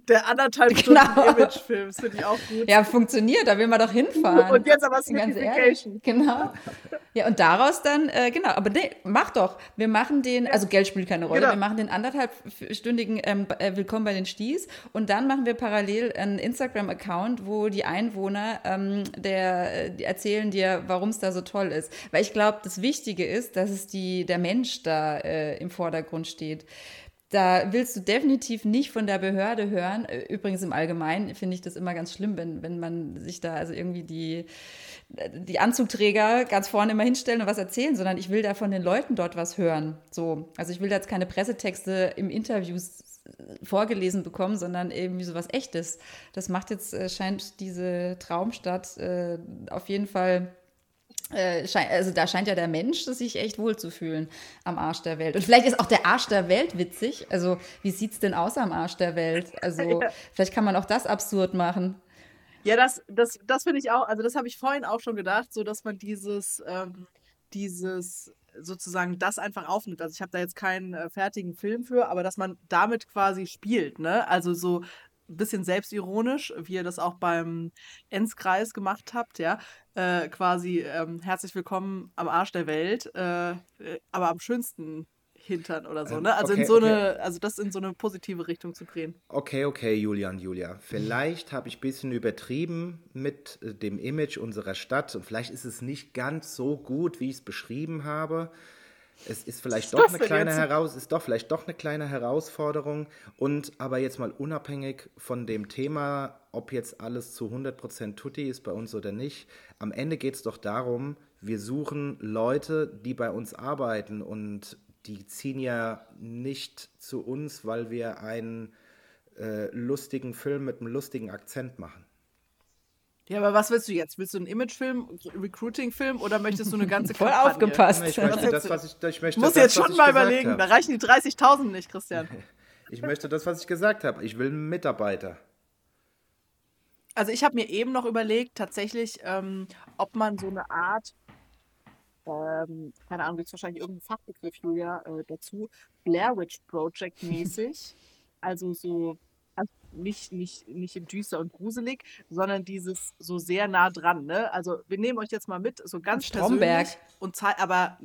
der anderthalb Stunden genau. Imagefilm, das finde ich auch gut. Ja, funktioniert, da will man doch hinfahren. Und jetzt aber Simplification. Genau. Ja, und daraus dann, äh, genau, aber nee, mach doch. Wir machen den, also Geld spielt keine Rolle, genau. wir machen den anderthalbstündigen ähm, äh, Willkommen bei den Sties und dann machen wir parallel einen Instagram-Account, wo die Einwohner ähm, der, die erzählen dir, warum es da so toll ist. Weil ich glaube, das Wichtige ist, dass es die, der Mensch da äh, im Vordergrund steht. Da willst du definitiv nicht von der Behörde hören. Äh, übrigens im Allgemeinen finde ich das immer ganz schlimm, wenn, wenn man sich da also irgendwie die, die Anzugträger ganz vorne immer hinstellen und was erzählen, sondern ich will da von den Leuten dort was hören. So. Also ich will da jetzt keine Pressetexte im Interviews vorgelesen bekommen, sondern irgendwie so was Echtes. Das macht jetzt, äh, scheint diese Traumstadt äh, auf jeden Fall äh, also da scheint ja der Mensch sich echt wohl zu fühlen am Arsch der Welt. Und vielleicht ist auch der Arsch der Welt witzig. Also, wie sieht es denn aus am Arsch der Welt? Also, ja. vielleicht kann man auch das absurd machen. Ja, das, das, das finde ich auch, also das habe ich vorhin auch schon gedacht, so dass man dieses, ähm, dieses sozusagen das einfach aufnimmt. Also ich habe da jetzt keinen äh, fertigen Film für, aber dass man damit quasi spielt, ne? Also so ein bisschen selbstironisch, wie ihr das auch beim Enzkreis gemacht habt, ja. Äh, quasi ähm, herzlich willkommen am Arsch der Welt, äh, äh aber am schönsten Hintern oder so, ähm, ne? Also okay, in so okay. eine, also das in so eine positive Richtung zu drehen. Okay, okay, Julian, Julia. Vielleicht habe ich ein bisschen übertrieben mit äh, dem Image unserer Stadt und vielleicht ist es nicht ganz so gut, wie ich es beschrieben habe. Es ist vielleicht doch eine kleine Heraus ist doch vielleicht doch eine kleine Herausforderung und aber jetzt mal unabhängig von dem Thema, ob jetzt alles zu 100% tutti ist bei uns oder nicht, am Ende geht es doch darum, wir suchen Leute, die bei uns arbeiten und die ziehen ja nicht zu uns, weil wir einen äh, lustigen Film mit einem lustigen Akzent machen. Ja, aber was willst du jetzt? Willst du einen Imagefilm, Recruiting-Film oder möchtest du eine ganze Voll Kampagne? aufgepasst. Ich möchte das, was ich, ich möchte muss das, jetzt schon mal überlegen. Habe. Da reichen die 30.000 nicht, Christian. Ich möchte das, was ich gesagt habe. Ich will einen Mitarbeiter. Also ich habe mir eben noch überlegt, tatsächlich, ähm, ob man so eine Art, ähm, keine Ahnung, gibt es wahrscheinlich irgendeinen Fachbegriff, Julia, äh, dazu, Blair Witch Project mäßig. also so nicht, nicht, nicht im Düster und gruselig, sondern dieses so sehr nah dran. Ne? Also wir nehmen euch jetzt mal mit, so ganz Stromberg. persönlich und aber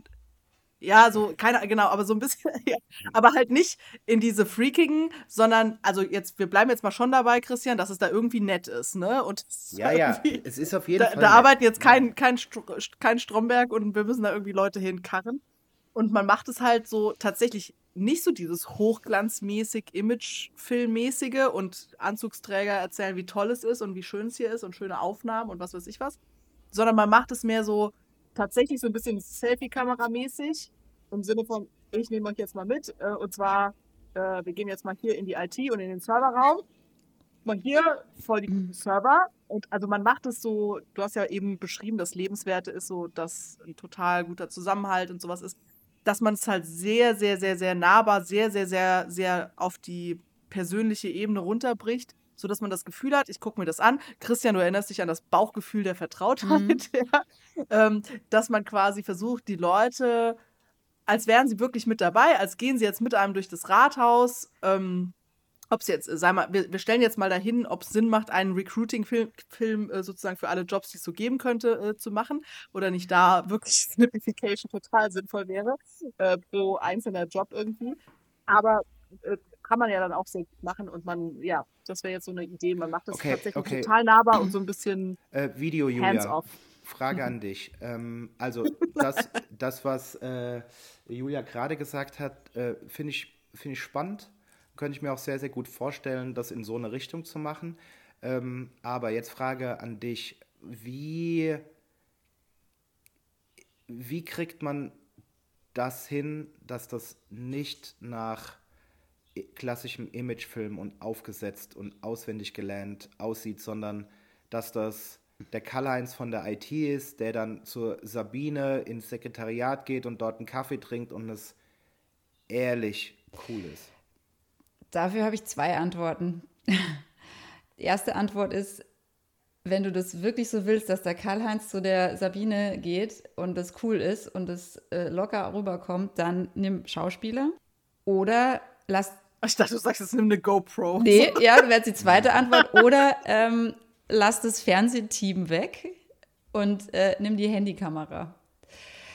Ja, so, keine, genau, aber so ein bisschen, ja. aber halt nicht in diese freakigen, sondern, also jetzt, wir bleiben jetzt mal schon dabei, Christian, dass es da irgendwie nett ist, ne? Und ja, ja, es ist auf jeden da, Fall. Da nett. arbeiten jetzt kein, kein, kein Stromberg und wir müssen da irgendwie Leute hinkarren. Und man macht es halt so tatsächlich nicht so dieses hochglanzmäßig, Imagefilmmäßige und Anzugsträger erzählen, wie toll es ist und wie schön es hier ist und schöne Aufnahmen und was weiß ich was, sondern man macht es mehr so, tatsächlich so ein bisschen Selfie-Kamera-mäßig. Im Sinne von, ich nehme euch jetzt mal mit. Äh, und zwar, äh, wir gehen jetzt mal hier in die IT und in den Serverraum. Mal hier voll die. Server. Und also man macht es so, du hast ja eben beschrieben, dass Lebenswerte ist so, dass ein total guter Zusammenhalt und sowas ist, dass man es halt sehr, sehr, sehr, sehr nahbar, sehr, sehr, sehr, sehr auf die persönliche Ebene runterbricht sodass man das Gefühl hat, ich gucke mir das an. Christian, du erinnerst dich an das Bauchgefühl der Vertrautheit, mhm. ja, ähm, dass man quasi versucht, die Leute, als wären sie wirklich mit dabei, als gehen sie jetzt mit einem durch das Rathaus. Ähm, ob es jetzt, sei mal, wir, wir, stellen jetzt mal dahin, ob es Sinn macht, einen Recruiting-Film Film, äh, sozusagen für alle Jobs, die es so geben könnte, äh, zu machen, oder nicht da wirklich Snippification total sinnvoll wäre, äh, pro einzelner Job irgendwie. Aber äh, kann man ja dann auch sehr gut machen und man, ja, das wäre jetzt so eine Idee. Man macht das okay, tatsächlich okay. total nahbar und so ein bisschen äh, Video, Julia. Hands-off. Frage an dich. Ähm, also das, das was äh, Julia gerade gesagt hat, äh, finde ich, find ich spannend. Könnte ich mir auch sehr, sehr gut vorstellen, das in so eine Richtung zu machen. Ähm, aber jetzt Frage an dich. Wie, wie kriegt man das hin, dass das nicht nach klassischem Imagefilm und aufgesetzt und auswendig gelernt aussieht, sondern dass das der Karl-Heinz von der IT ist, der dann zur Sabine ins Sekretariat geht und dort einen Kaffee trinkt und es ehrlich cool ist. Dafür habe ich zwei Antworten. Die erste Antwort ist, wenn du das wirklich so willst, dass der Karl-Heinz zu der Sabine geht und das cool ist und es äh, locker rüberkommt, dann nimm Schauspieler oder lass ich dachte, du sagst jetzt nimm eine GoPro. Nee, ja, wäre jetzt die zweite Antwort. Oder ähm, lass das Fernsehteam weg und äh, nimm die Handykamera.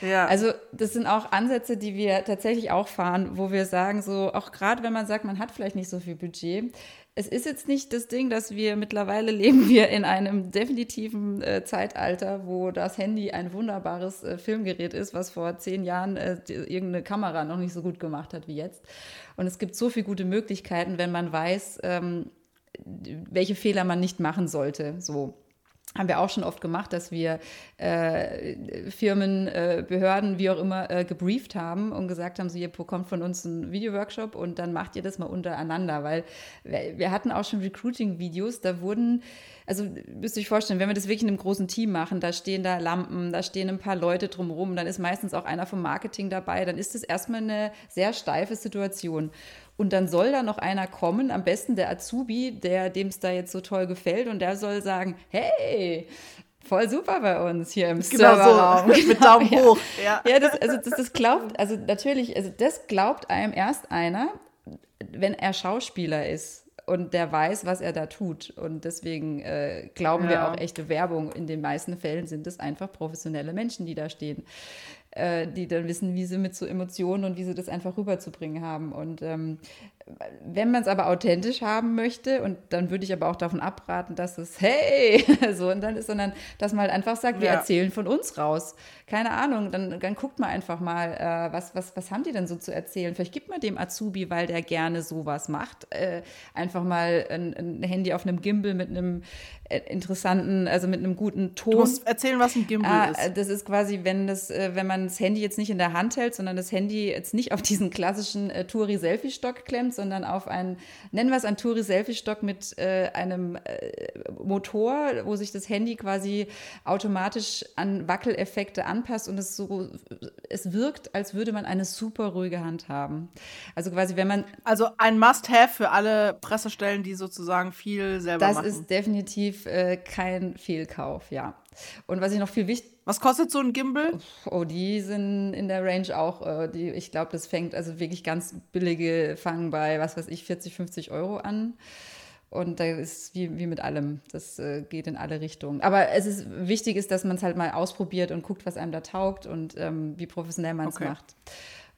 Ja. Also das sind auch Ansätze, die wir tatsächlich auch fahren, wo wir sagen, so auch gerade wenn man sagt, man hat vielleicht nicht so viel Budget, es ist jetzt nicht das Ding, dass wir mittlerweile leben wir in einem definitiven äh, Zeitalter, wo das Handy ein wunderbares äh, Filmgerät ist, was vor zehn Jahren äh, irgendeine Kamera noch nicht so gut gemacht hat wie jetzt. Und es gibt so viele gute Möglichkeiten, wenn man weiß, ähm, welche Fehler man nicht machen sollte. So haben wir auch schon oft gemacht, dass wir äh, Firmen, äh, Behörden, wie auch immer, äh, gebrieft haben und gesagt haben, so ihr bekommt von uns einen Videoworkshop und dann macht ihr das mal untereinander, weil wir hatten auch schon Recruiting-Videos, da wurden, also müsst ihr euch vorstellen, wenn wir das wirklich in einem großen Team machen, da stehen da Lampen, da stehen ein paar Leute drumherum, dann ist meistens auch einer vom Marketing dabei, dann ist das erstmal eine sehr steife Situation. Und dann soll da noch einer kommen, am besten der Azubi, der dem es da jetzt so toll gefällt, und der soll sagen, hey, voll super bei uns hier im genau Serverraum. So, genau. mit Daumen ja. hoch. Ja, ja das, also das, das glaubt, also natürlich, also das glaubt einem erst einer, wenn er Schauspieler ist und der weiß, was er da tut. Und deswegen äh, glauben ja. wir auch echte Werbung. In den meisten Fällen sind es einfach professionelle Menschen, die da stehen äh, die dann wissen, wie sie mit so Emotionen und wie sie das einfach rüberzubringen haben. Und ähm, wenn man es aber authentisch haben möchte, und dann würde ich aber auch davon abraten, dass es hey so und dann ist, sondern dass man halt einfach sagt, wir erzählen von uns raus. Keine Ahnung, dann, dann guckt man einfach mal, äh, was, was, was haben die denn so zu erzählen? Vielleicht gibt man dem Azubi, weil der gerne sowas macht, äh, einfach mal ein, ein, Handy auf einem Gimbal mit einem äh, interessanten, also mit einem guten Ton. Du musst erzählen, was ein Gimbal ah, ist. Das ist quasi, wenn das, äh, wenn man das Handy jetzt nicht in der Hand hält, sondern das Handy jetzt nicht auf diesen klassischen äh, Touri-Selfie-Stock klemmt, sondern auf einen, nennen wir es einen Touri-Selfie-Stock mit äh, einem äh, Motor, wo sich das Handy quasi automatisch an Wackeleffekte anpasst und es so, es wirkt, als würde man eine super ruhige Hand haben. Also quasi, wenn man. Also ein Must-Have für alle Pressestellen, die sozusagen viel selber das machen. Das ist definitiv äh, kein Fehlkauf, ja. Und was ich noch viel wichtig. Was kostet so ein Gimbal? Oh, die sind in der Range auch. Äh, die, ich glaube, das fängt also wirklich ganz billige, fangen bei, was weiß ich, 40, 50 Euro an. Und da ist wie, wie mit allem, das äh, geht in alle Richtungen. Aber es ist wichtig ist, dass man es halt mal ausprobiert und guckt, was einem da taugt und ähm, wie professionell man es okay. macht.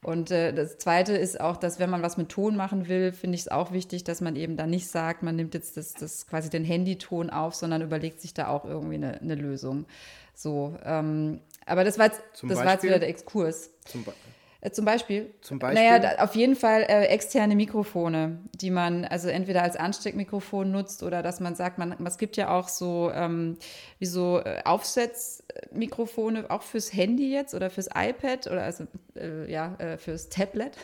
Und äh, das Zweite ist auch, dass wenn man was mit Ton machen will, finde ich es auch wichtig, dass man eben da nicht sagt, man nimmt jetzt das, das quasi den Handyton auf, sondern überlegt sich da auch irgendwie eine, eine Lösung. So, ähm, aber das war jetzt, das war jetzt wieder der Exkurs. Zum Beispiel. Äh, zum Beispiel? Zum Beispiel? Naja, auf jeden Fall äh, externe Mikrofone, die man also entweder als Ansteckmikrofon nutzt oder dass man sagt, man, es gibt ja auch so ähm, wie so äh, Aufsetzmikrofone, auch fürs Handy jetzt oder fürs iPad oder also äh, ja, äh, fürs Tablet,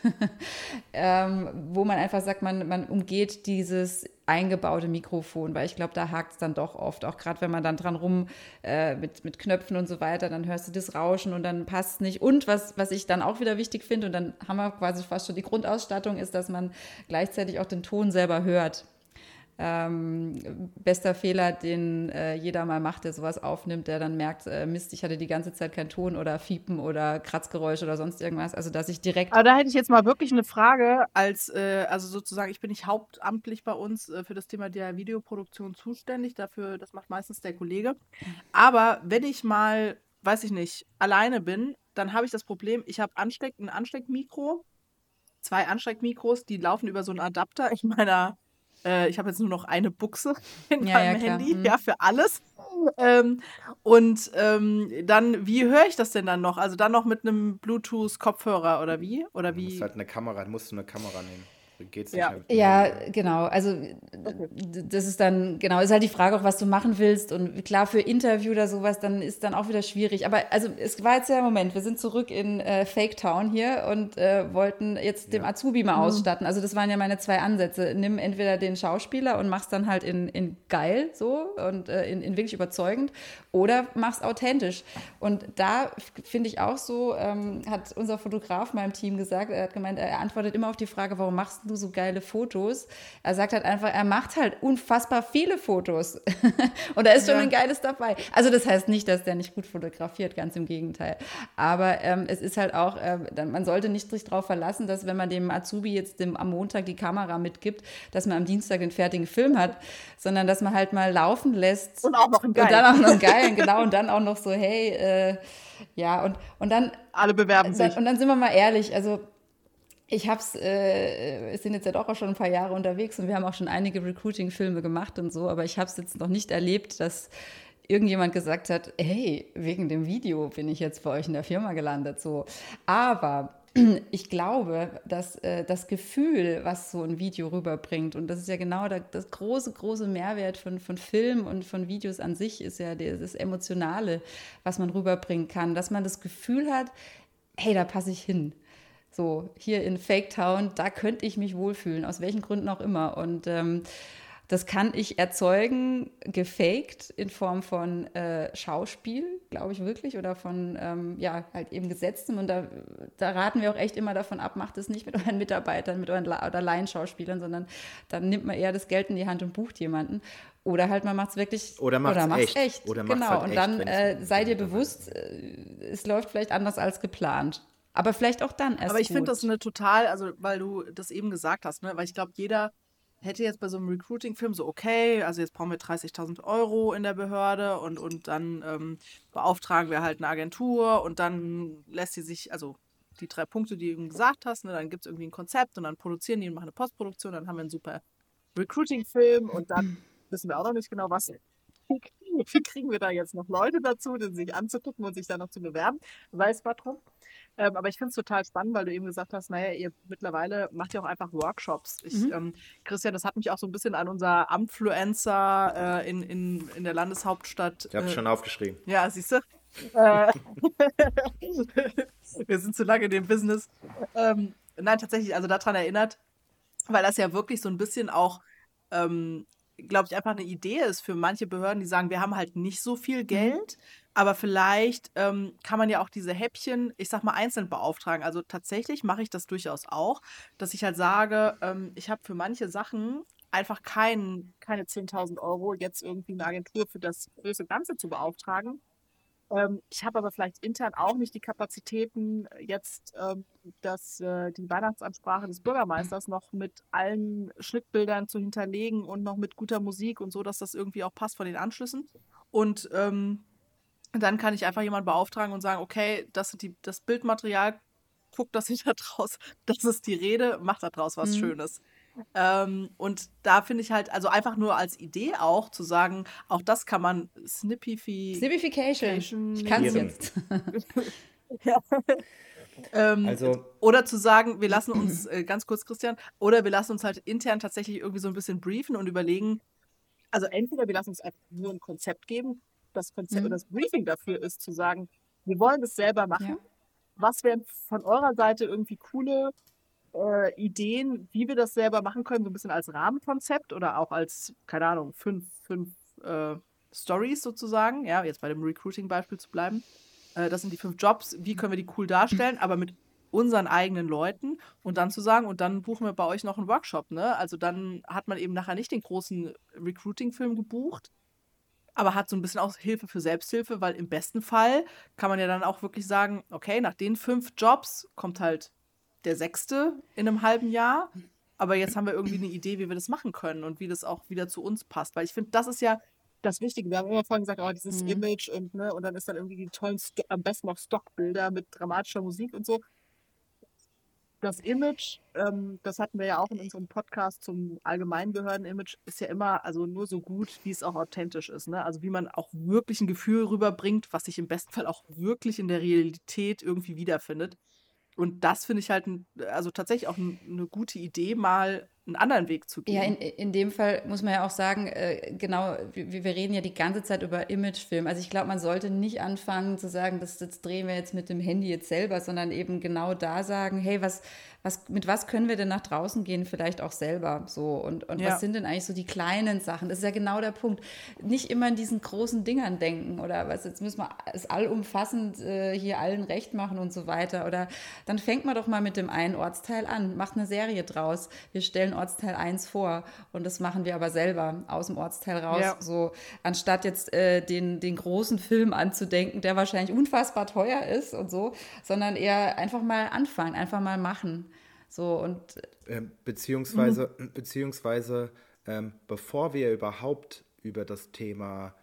ähm, wo man einfach sagt, man, man umgeht dieses eingebaute Mikrofon, weil ich glaube, da hakt es dann doch oft, auch gerade wenn man dann dran rum äh, mit, mit Knöpfen und so weiter, dann hörst du das Rauschen und dann passt es nicht. Und was, was ich dann auch wieder wichtig finde, und dann haben wir quasi fast schon die Grundausstattung, ist, dass man gleichzeitig auch den Ton selber hört. Ähm, bester Fehler, den äh, jeder mal macht, der sowas aufnimmt, der dann merkt, äh, Mist, ich hatte die ganze Zeit keinen Ton oder Fiepen oder Kratzgeräusche oder sonst irgendwas. Also dass ich direkt. Aber da hätte ich jetzt mal wirklich eine Frage, als äh, also sozusagen, ich bin nicht hauptamtlich bei uns äh, für das Thema der Videoproduktion zuständig. Dafür, das macht meistens der Kollege. Aber wenn ich mal, weiß ich nicht, alleine bin, dann habe ich das Problem, ich habe Ansteck, ein Ansteckmikro, zwei Ansteckmikros, die laufen über so einen Adapter in meiner äh, ich habe jetzt nur noch eine Buchse in ja, meinem ja, Handy, mhm. ja, für alles. Ähm, und ähm, dann, wie höre ich das denn dann noch? Also dann noch mit einem Bluetooth-Kopfhörer oder wie? Oder wie? Du musst halt eine Kamera, musst du eine Kamera nehmen. Geht's nicht ja. Halt ja, genau. Also okay. das ist dann, genau, ist halt die Frage auch, was du machen willst. Und klar, für Interview oder sowas, dann ist dann auch wieder schwierig. Aber also es war jetzt ja Moment, wir sind zurück in äh, Fake Town hier und äh, wollten jetzt dem ja. Azubi mal mhm. ausstatten. Also das waren ja meine zwei Ansätze. Nimm entweder den Schauspieler und mach's dann halt in, in geil so und äh, in, in wirklich überzeugend oder mach's authentisch. Und da finde ich auch so, ähm, hat unser Fotograf meinem Team gesagt, er hat gemeint, er antwortet immer auf die Frage, warum machst du so geile Fotos? Er sagt halt einfach, er macht halt unfassbar viele Fotos. und da ist schon ja. ein geiles dabei. Also das heißt nicht, dass der nicht gut fotografiert, ganz im Gegenteil. Aber ähm, es ist halt auch, äh, man sollte nicht sich darauf verlassen, dass wenn man dem Azubi jetzt dem, am Montag die Kamera mitgibt, dass man am Dienstag den fertigen Film hat, sondern dass man halt mal laufen lässt. Und auch noch einen geilen. Und dann auch noch einen geilen, genau. Und dann auch noch so, hey, äh, ja, und, und dann. Alle bewerben sich. Und dann sind wir mal ehrlich, also ich hab's, äh, wir sind jetzt ja doch auch schon ein paar Jahre unterwegs und wir haben auch schon einige Recruiting-Filme gemacht und so, aber ich habe es jetzt noch nicht erlebt, dass irgendjemand gesagt hat, hey, wegen dem Video bin ich jetzt bei euch in der Firma gelandet. So. Aber ich glaube, dass äh, das Gefühl, was so ein Video rüberbringt, und das ist ja genau der, das große, große Mehrwert von, von Film und von Videos an sich, ist ja das Emotionale, was man rüberbringen kann, dass man das Gefühl hat, hey, da passe ich hin. So, hier in Fake Town, da könnte ich mich wohlfühlen, aus welchen Gründen auch immer. Und ähm, das kann ich erzeugen, gefaked in Form von äh, Schauspiel, glaube ich wirklich, oder von, ähm, ja, halt eben Gesetzen. Und da, da raten wir auch echt immer davon ab, macht es nicht mit euren Mitarbeitern, mit euren La oder Laienschauspielern, sondern dann nimmt man eher das Geld in die Hand und bucht jemanden. Oder halt man macht es wirklich oder macht es echt. echt. Oder genau. Halt und dann äh, sei dir bewusst, äh, es läuft vielleicht anders als geplant. Aber vielleicht auch dann erst. Aber ich finde das eine total, also weil du das eben gesagt hast, ne? weil ich glaube, jeder hätte jetzt bei so einem Recruiting-Film so, okay, also jetzt brauchen wir 30.000 Euro in der Behörde und, und dann ähm, beauftragen wir halt eine Agentur und dann lässt sie sich, also die drei Punkte, die du eben gesagt hast, ne, dann gibt es irgendwie ein Konzept und dann produzieren die und machen eine Postproduktion, dann haben wir einen super Recruiting-Film und dann wissen wir auch noch nicht genau, was. Wie kriegen wir da jetzt noch Leute dazu, den sich anzugucken und sich da noch zu bewerben? Weiß man drum. Ähm, aber ich finde es total spannend, weil du eben gesagt hast, naja, ihr mittlerweile macht ja auch einfach Workshops. Ich, mhm. ähm, Christian, das hat mich auch so ein bisschen an unser Amfluencer äh, in, in, in der Landeshauptstadt. Ich habe äh, schon aufgeschrieben. Ja, siehst du? Äh, wir sind zu lange in dem Business. Ähm, nein, tatsächlich, also daran erinnert, weil das ja wirklich so ein bisschen auch ähm, glaube ich, einfach eine Idee ist für manche Behörden, die sagen, wir haben halt nicht so viel mhm. Geld, aber vielleicht ähm, kann man ja auch diese Häppchen, ich sag mal, einzeln beauftragen. Also tatsächlich mache ich das durchaus auch, dass ich halt sage, ähm, ich habe für manche Sachen einfach kein, keine 10.000 Euro, jetzt irgendwie eine Agentur für das große Ganze zu beauftragen. Ähm, ich habe aber vielleicht intern auch nicht die Kapazitäten, jetzt ähm, das, äh, die Weihnachtsansprache des Bürgermeisters noch mit allen Schnittbildern zu hinterlegen und noch mit guter Musik und so, dass das irgendwie auch passt von den Anschlüssen. Und ähm, dann kann ich einfach jemanden beauftragen und sagen, okay, das, die, das Bildmaterial, guck, dass ich da draus, das ist die Rede, mach da draus was mhm. Schönes. Ähm, und da finde ich halt, also einfach nur als Idee auch zu sagen, auch das kann man Snippifi Snippification. Ich kann es jetzt. ja. ähm, also, oder zu sagen, wir lassen uns, äh, ganz kurz, Christian, oder wir lassen uns halt intern tatsächlich irgendwie so ein bisschen briefen und überlegen, also entweder wir lassen uns einfach nur ein Konzept geben, das Konzept mhm. oder das Briefing dafür ist, zu sagen, wir wollen das selber machen. Ja. Was wären von eurer Seite irgendwie coole äh, Ideen, wie wir das selber machen können, so ein bisschen als Rahmenkonzept oder auch als, keine Ahnung, fünf, fünf äh, Stories sozusagen, ja, jetzt bei dem Recruiting-Beispiel zu bleiben. Äh, das sind die fünf Jobs, wie können wir die cool darstellen, aber mit unseren eigenen Leuten und dann zu sagen, und dann buchen wir bei euch noch einen Workshop, ne? Also dann hat man eben nachher nicht den großen Recruiting-Film gebucht, aber hat so ein bisschen auch Hilfe für Selbsthilfe, weil im besten Fall kann man ja dann auch wirklich sagen, okay, nach den fünf Jobs kommt halt der sechste in einem halben Jahr. Aber jetzt haben wir irgendwie eine Idee, wie wir das machen können und wie das auch wieder zu uns passt. Weil ich finde, das ist ja das Wichtige. Wir haben immer vorhin gesagt, oh, dieses mhm. Image und, ne, und dann ist dann irgendwie die tollen, am besten noch Stockbilder mit dramatischer Musik und so. Das Image, ähm, das hatten wir ja auch in unserem Podcast zum Allgemeinbehörden-Image, ist ja immer also nur so gut, wie es auch authentisch ist. Ne? Also wie man auch wirklich ein Gefühl rüberbringt, was sich im besten Fall auch wirklich in der Realität irgendwie wiederfindet. Und das finde ich halt, also tatsächlich auch eine gute Idee, mal einen anderen Weg zu gehen. Ja, in, in dem Fall muss man ja auch sagen, äh, genau, wir, wir reden ja die ganze Zeit über Imagefilm. Also ich glaube, man sollte nicht anfangen zu sagen, das, das drehen wir jetzt mit dem Handy jetzt selber, sondern eben genau da sagen, hey, was, was, mit was können wir denn nach draußen gehen, vielleicht auch selber so und, und ja. was sind denn eigentlich so die kleinen Sachen? Das ist ja genau der Punkt. Nicht immer in diesen großen Dingern denken oder was, jetzt müssen wir es allumfassend äh, hier allen recht machen und so weiter. Oder dann fängt man doch mal mit dem einen Ortsteil an, macht eine Serie draus. Wir stellen Ortsteil 1 vor und das machen wir aber selber aus dem Ortsteil raus. Ja. So, anstatt jetzt äh, den, den großen Film anzudenken, der wahrscheinlich unfassbar teuer ist und so, sondern eher einfach mal anfangen, einfach mal machen. So und ähm, beziehungsweise, mhm. beziehungsweise ähm, bevor wir überhaupt über das Thema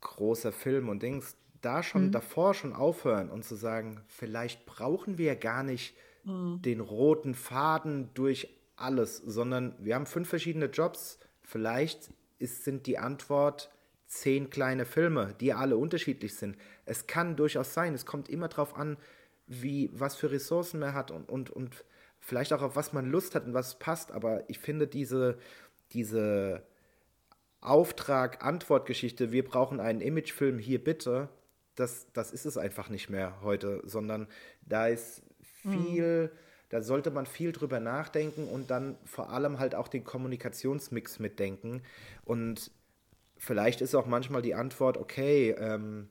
großer Film und Dings da schon mhm. davor schon aufhören und zu sagen, vielleicht brauchen wir gar nicht mhm. den roten Faden durch alles, sondern wir haben fünf verschiedene Jobs. Vielleicht ist, sind die Antwort zehn kleine Filme, die alle unterschiedlich sind. Es kann durchaus sein, es kommt immer darauf an, wie, was für Ressourcen man hat und, und, und vielleicht auch auf was man Lust hat und was passt. Aber ich finde diese, diese Auftrag-Antwort-Geschichte, wir brauchen einen Imagefilm hier bitte, das, das ist es einfach nicht mehr heute, sondern da ist viel. Mhm da sollte man viel drüber nachdenken und dann vor allem halt auch den Kommunikationsmix mitdenken. Und vielleicht ist auch manchmal die Antwort, okay, ähm,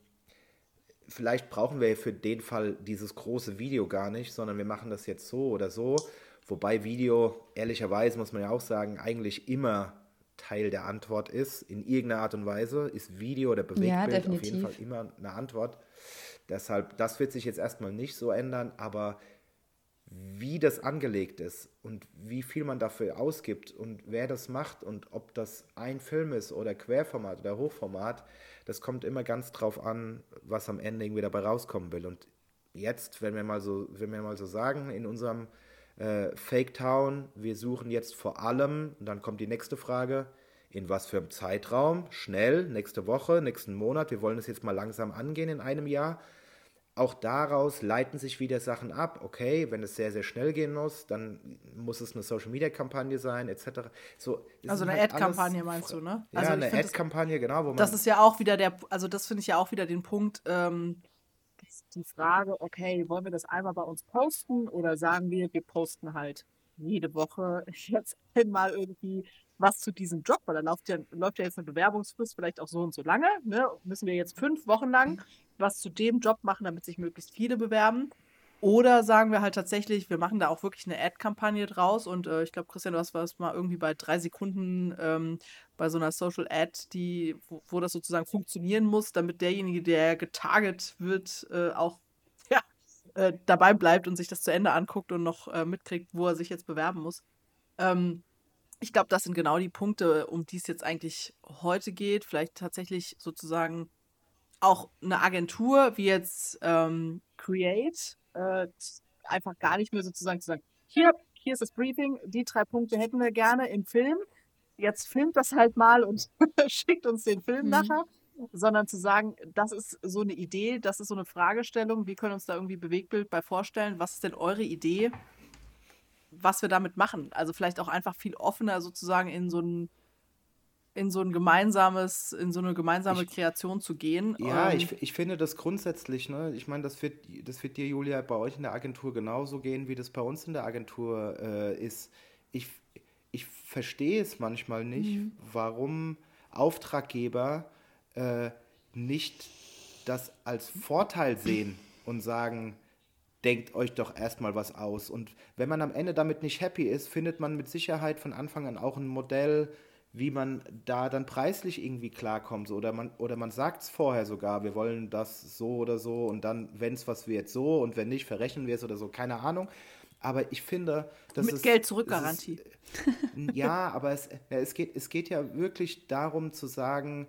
vielleicht brauchen wir für den Fall dieses große Video gar nicht, sondern wir machen das jetzt so oder so. Wobei Video, ehrlicherweise muss man ja auch sagen, eigentlich immer Teil der Antwort ist, in irgendeiner Art und Weise, ist Video oder Bewegtbild ja, auf jeden Fall immer eine Antwort. Deshalb, das wird sich jetzt erstmal nicht so ändern, aber wie das angelegt ist und wie viel man dafür ausgibt und wer das macht und ob das ein Film ist oder Querformat oder Hochformat, das kommt immer ganz drauf an, was am Ende irgendwie dabei rauskommen will. Und jetzt, wenn wir mal so, wenn wir mal so sagen, in unserem äh, Fake Town, wir suchen jetzt vor allem, und dann kommt die nächste Frage, in was für einem Zeitraum, schnell, nächste Woche, nächsten Monat, wir wollen es jetzt mal langsam angehen in einem Jahr auch daraus leiten sich wieder Sachen ab. Okay, wenn es sehr, sehr schnell gehen muss, dann muss es eine Social-Media-Kampagne sein, etc. So, also eine halt Ad-Kampagne meinst du, ne? Ja, also eine Ad-Kampagne, genau. Wo man das ist ja auch wieder der, also das finde ich ja auch wieder den Punkt, ähm, die Frage, okay, wollen wir das einmal bei uns posten oder sagen wir, wir posten halt jede Woche jetzt einmal irgendwie was zu diesem Job, weil dann läuft ja, läuft ja jetzt eine Bewerbungsfrist vielleicht auch so und so lange, ne? müssen wir jetzt fünf Wochen lang was zu dem Job machen, damit sich möglichst viele bewerben. Oder sagen wir halt tatsächlich, wir machen da auch wirklich eine Ad-Kampagne draus und äh, ich glaube, Christian, du hast was mal irgendwie bei drei Sekunden ähm, bei so einer Social Ad, die, wo, wo, das sozusagen funktionieren muss, damit derjenige, der getarget wird, äh, auch ja, äh, dabei bleibt und sich das zu Ende anguckt und noch äh, mitkriegt, wo er sich jetzt bewerben muss. Ähm, ich glaube, das sind genau die Punkte, um die es jetzt eigentlich heute geht. Vielleicht tatsächlich sozusagen auch eine Agentur wie jetzt ähm, Create äh, einfach gar nicht mehr sozusagen zu sagen, hier, hier ist das Briefing, die drei Punkte hätten wir gerne im Film. Jetzt filmt das halt mal und schickt uns den Film mhm. nachher. Sondern zu sagen, das ist so eine Idee, das ist so eine Fragestellung, wir können uns da irgendwie Bewegbild bei vorstellen. Was ist denn eure Idee, was wir damit machen? Also vielleicht auch einfach viel offener sozusagen in so ein in so ein gemeinsames, in so eine gemeinsame ich, Kreation zu gehen. Ja, ähm, ich, ich finde das grundsätzlich, ne? Ich meine, das wird, das wird dir, Julia, bei euch in der Agentur genauso gehen, wie das bei uns in der Agentur äh, ist. Ich, ich verstehe es manchmal nicht, mhm. warum Auftraggeber äh, nicht das als Vorteil sehen und sagen, denkt euch doch erstmal was aus. Und wenn man am Ende damit nicht happy ist, findet man mit Sicherheit von Anfang an auch ein Modell, wie man da dann preislich irgendwie klarkommt. So. Oder man, oder man sagt es vorher sogar, wir wollen das so oder so und dann, wenn es was wird, so und wenn nicht, verrechnen wir es oder so, keine Ahnung. Aber ich finde, das Mit ist. Geld zurückgarantie. ja, aber es, ja, es, geht, es geht ja wirklich darum zu sagen,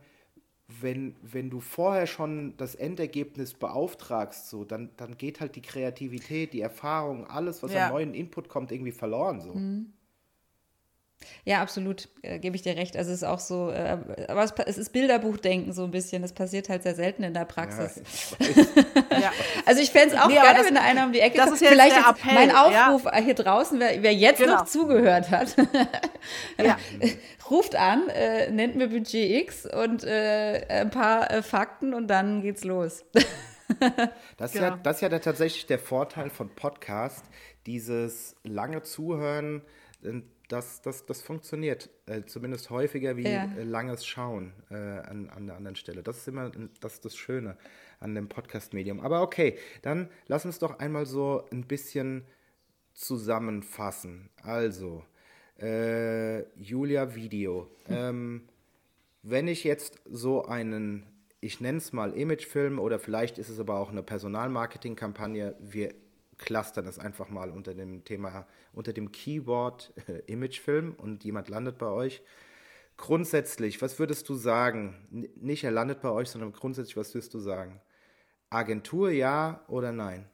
wenn, wenn du vorher schon das Endergebnis beauftragst, so, dann, dann geht halt die Kreativität, die Erfahrung, alles, was ja. an neuen Input kommt, irgendwie verloren. So. Mhm. Ja, absolut, äh, gebe ich dir recht. Also es ist auch so, äh, aber es, es, ist Bilderbuchdenken so ein bisschen. Das passiert halt sehr selten in der Praxis. Ja, ja. Also ich fände es auch nee, geil, das, wenn da einer um die Ecke kommt. Vielleicht jetzt Appell, mein Aufruf ja. hier draußen, wer, wer jetzt genau. noch zugehört hat, ruft an, äh, nennt mir Budget X und äh, ein paar äh, Fakten und dann geht's los. das, ist genau. ja, das ist ja der, tatsächlich der Vorteil von Podcast, dieses lange Zuhören das, das, das funktioniert äh, zumindest häufiger wie ja. äh, langes Schauen äh, an, an der anderen Stelle. Das ist immer das, das Schöne an dem Podcast-Medium. Aber okay, dann lass uns doch einmal so ein bisschen zusammenfassen. Also, äh, Julia Video. Hm. Ähm, wenn ich jetzt so einen, ich nenne es mal Imagefilm oder vielleicht ist es aber auch eine Personalmarketing-Kampagne, wir clustern es einfach mal unter dem Thema, unter dem Keyword äh, Imagefilm und jemand landet bei euch. Grundsätzlich, was würdest du sagen? N nicht er landet bei euch, sondern grundsätzlich, was würdest du sagen? Agentur ja oder nein?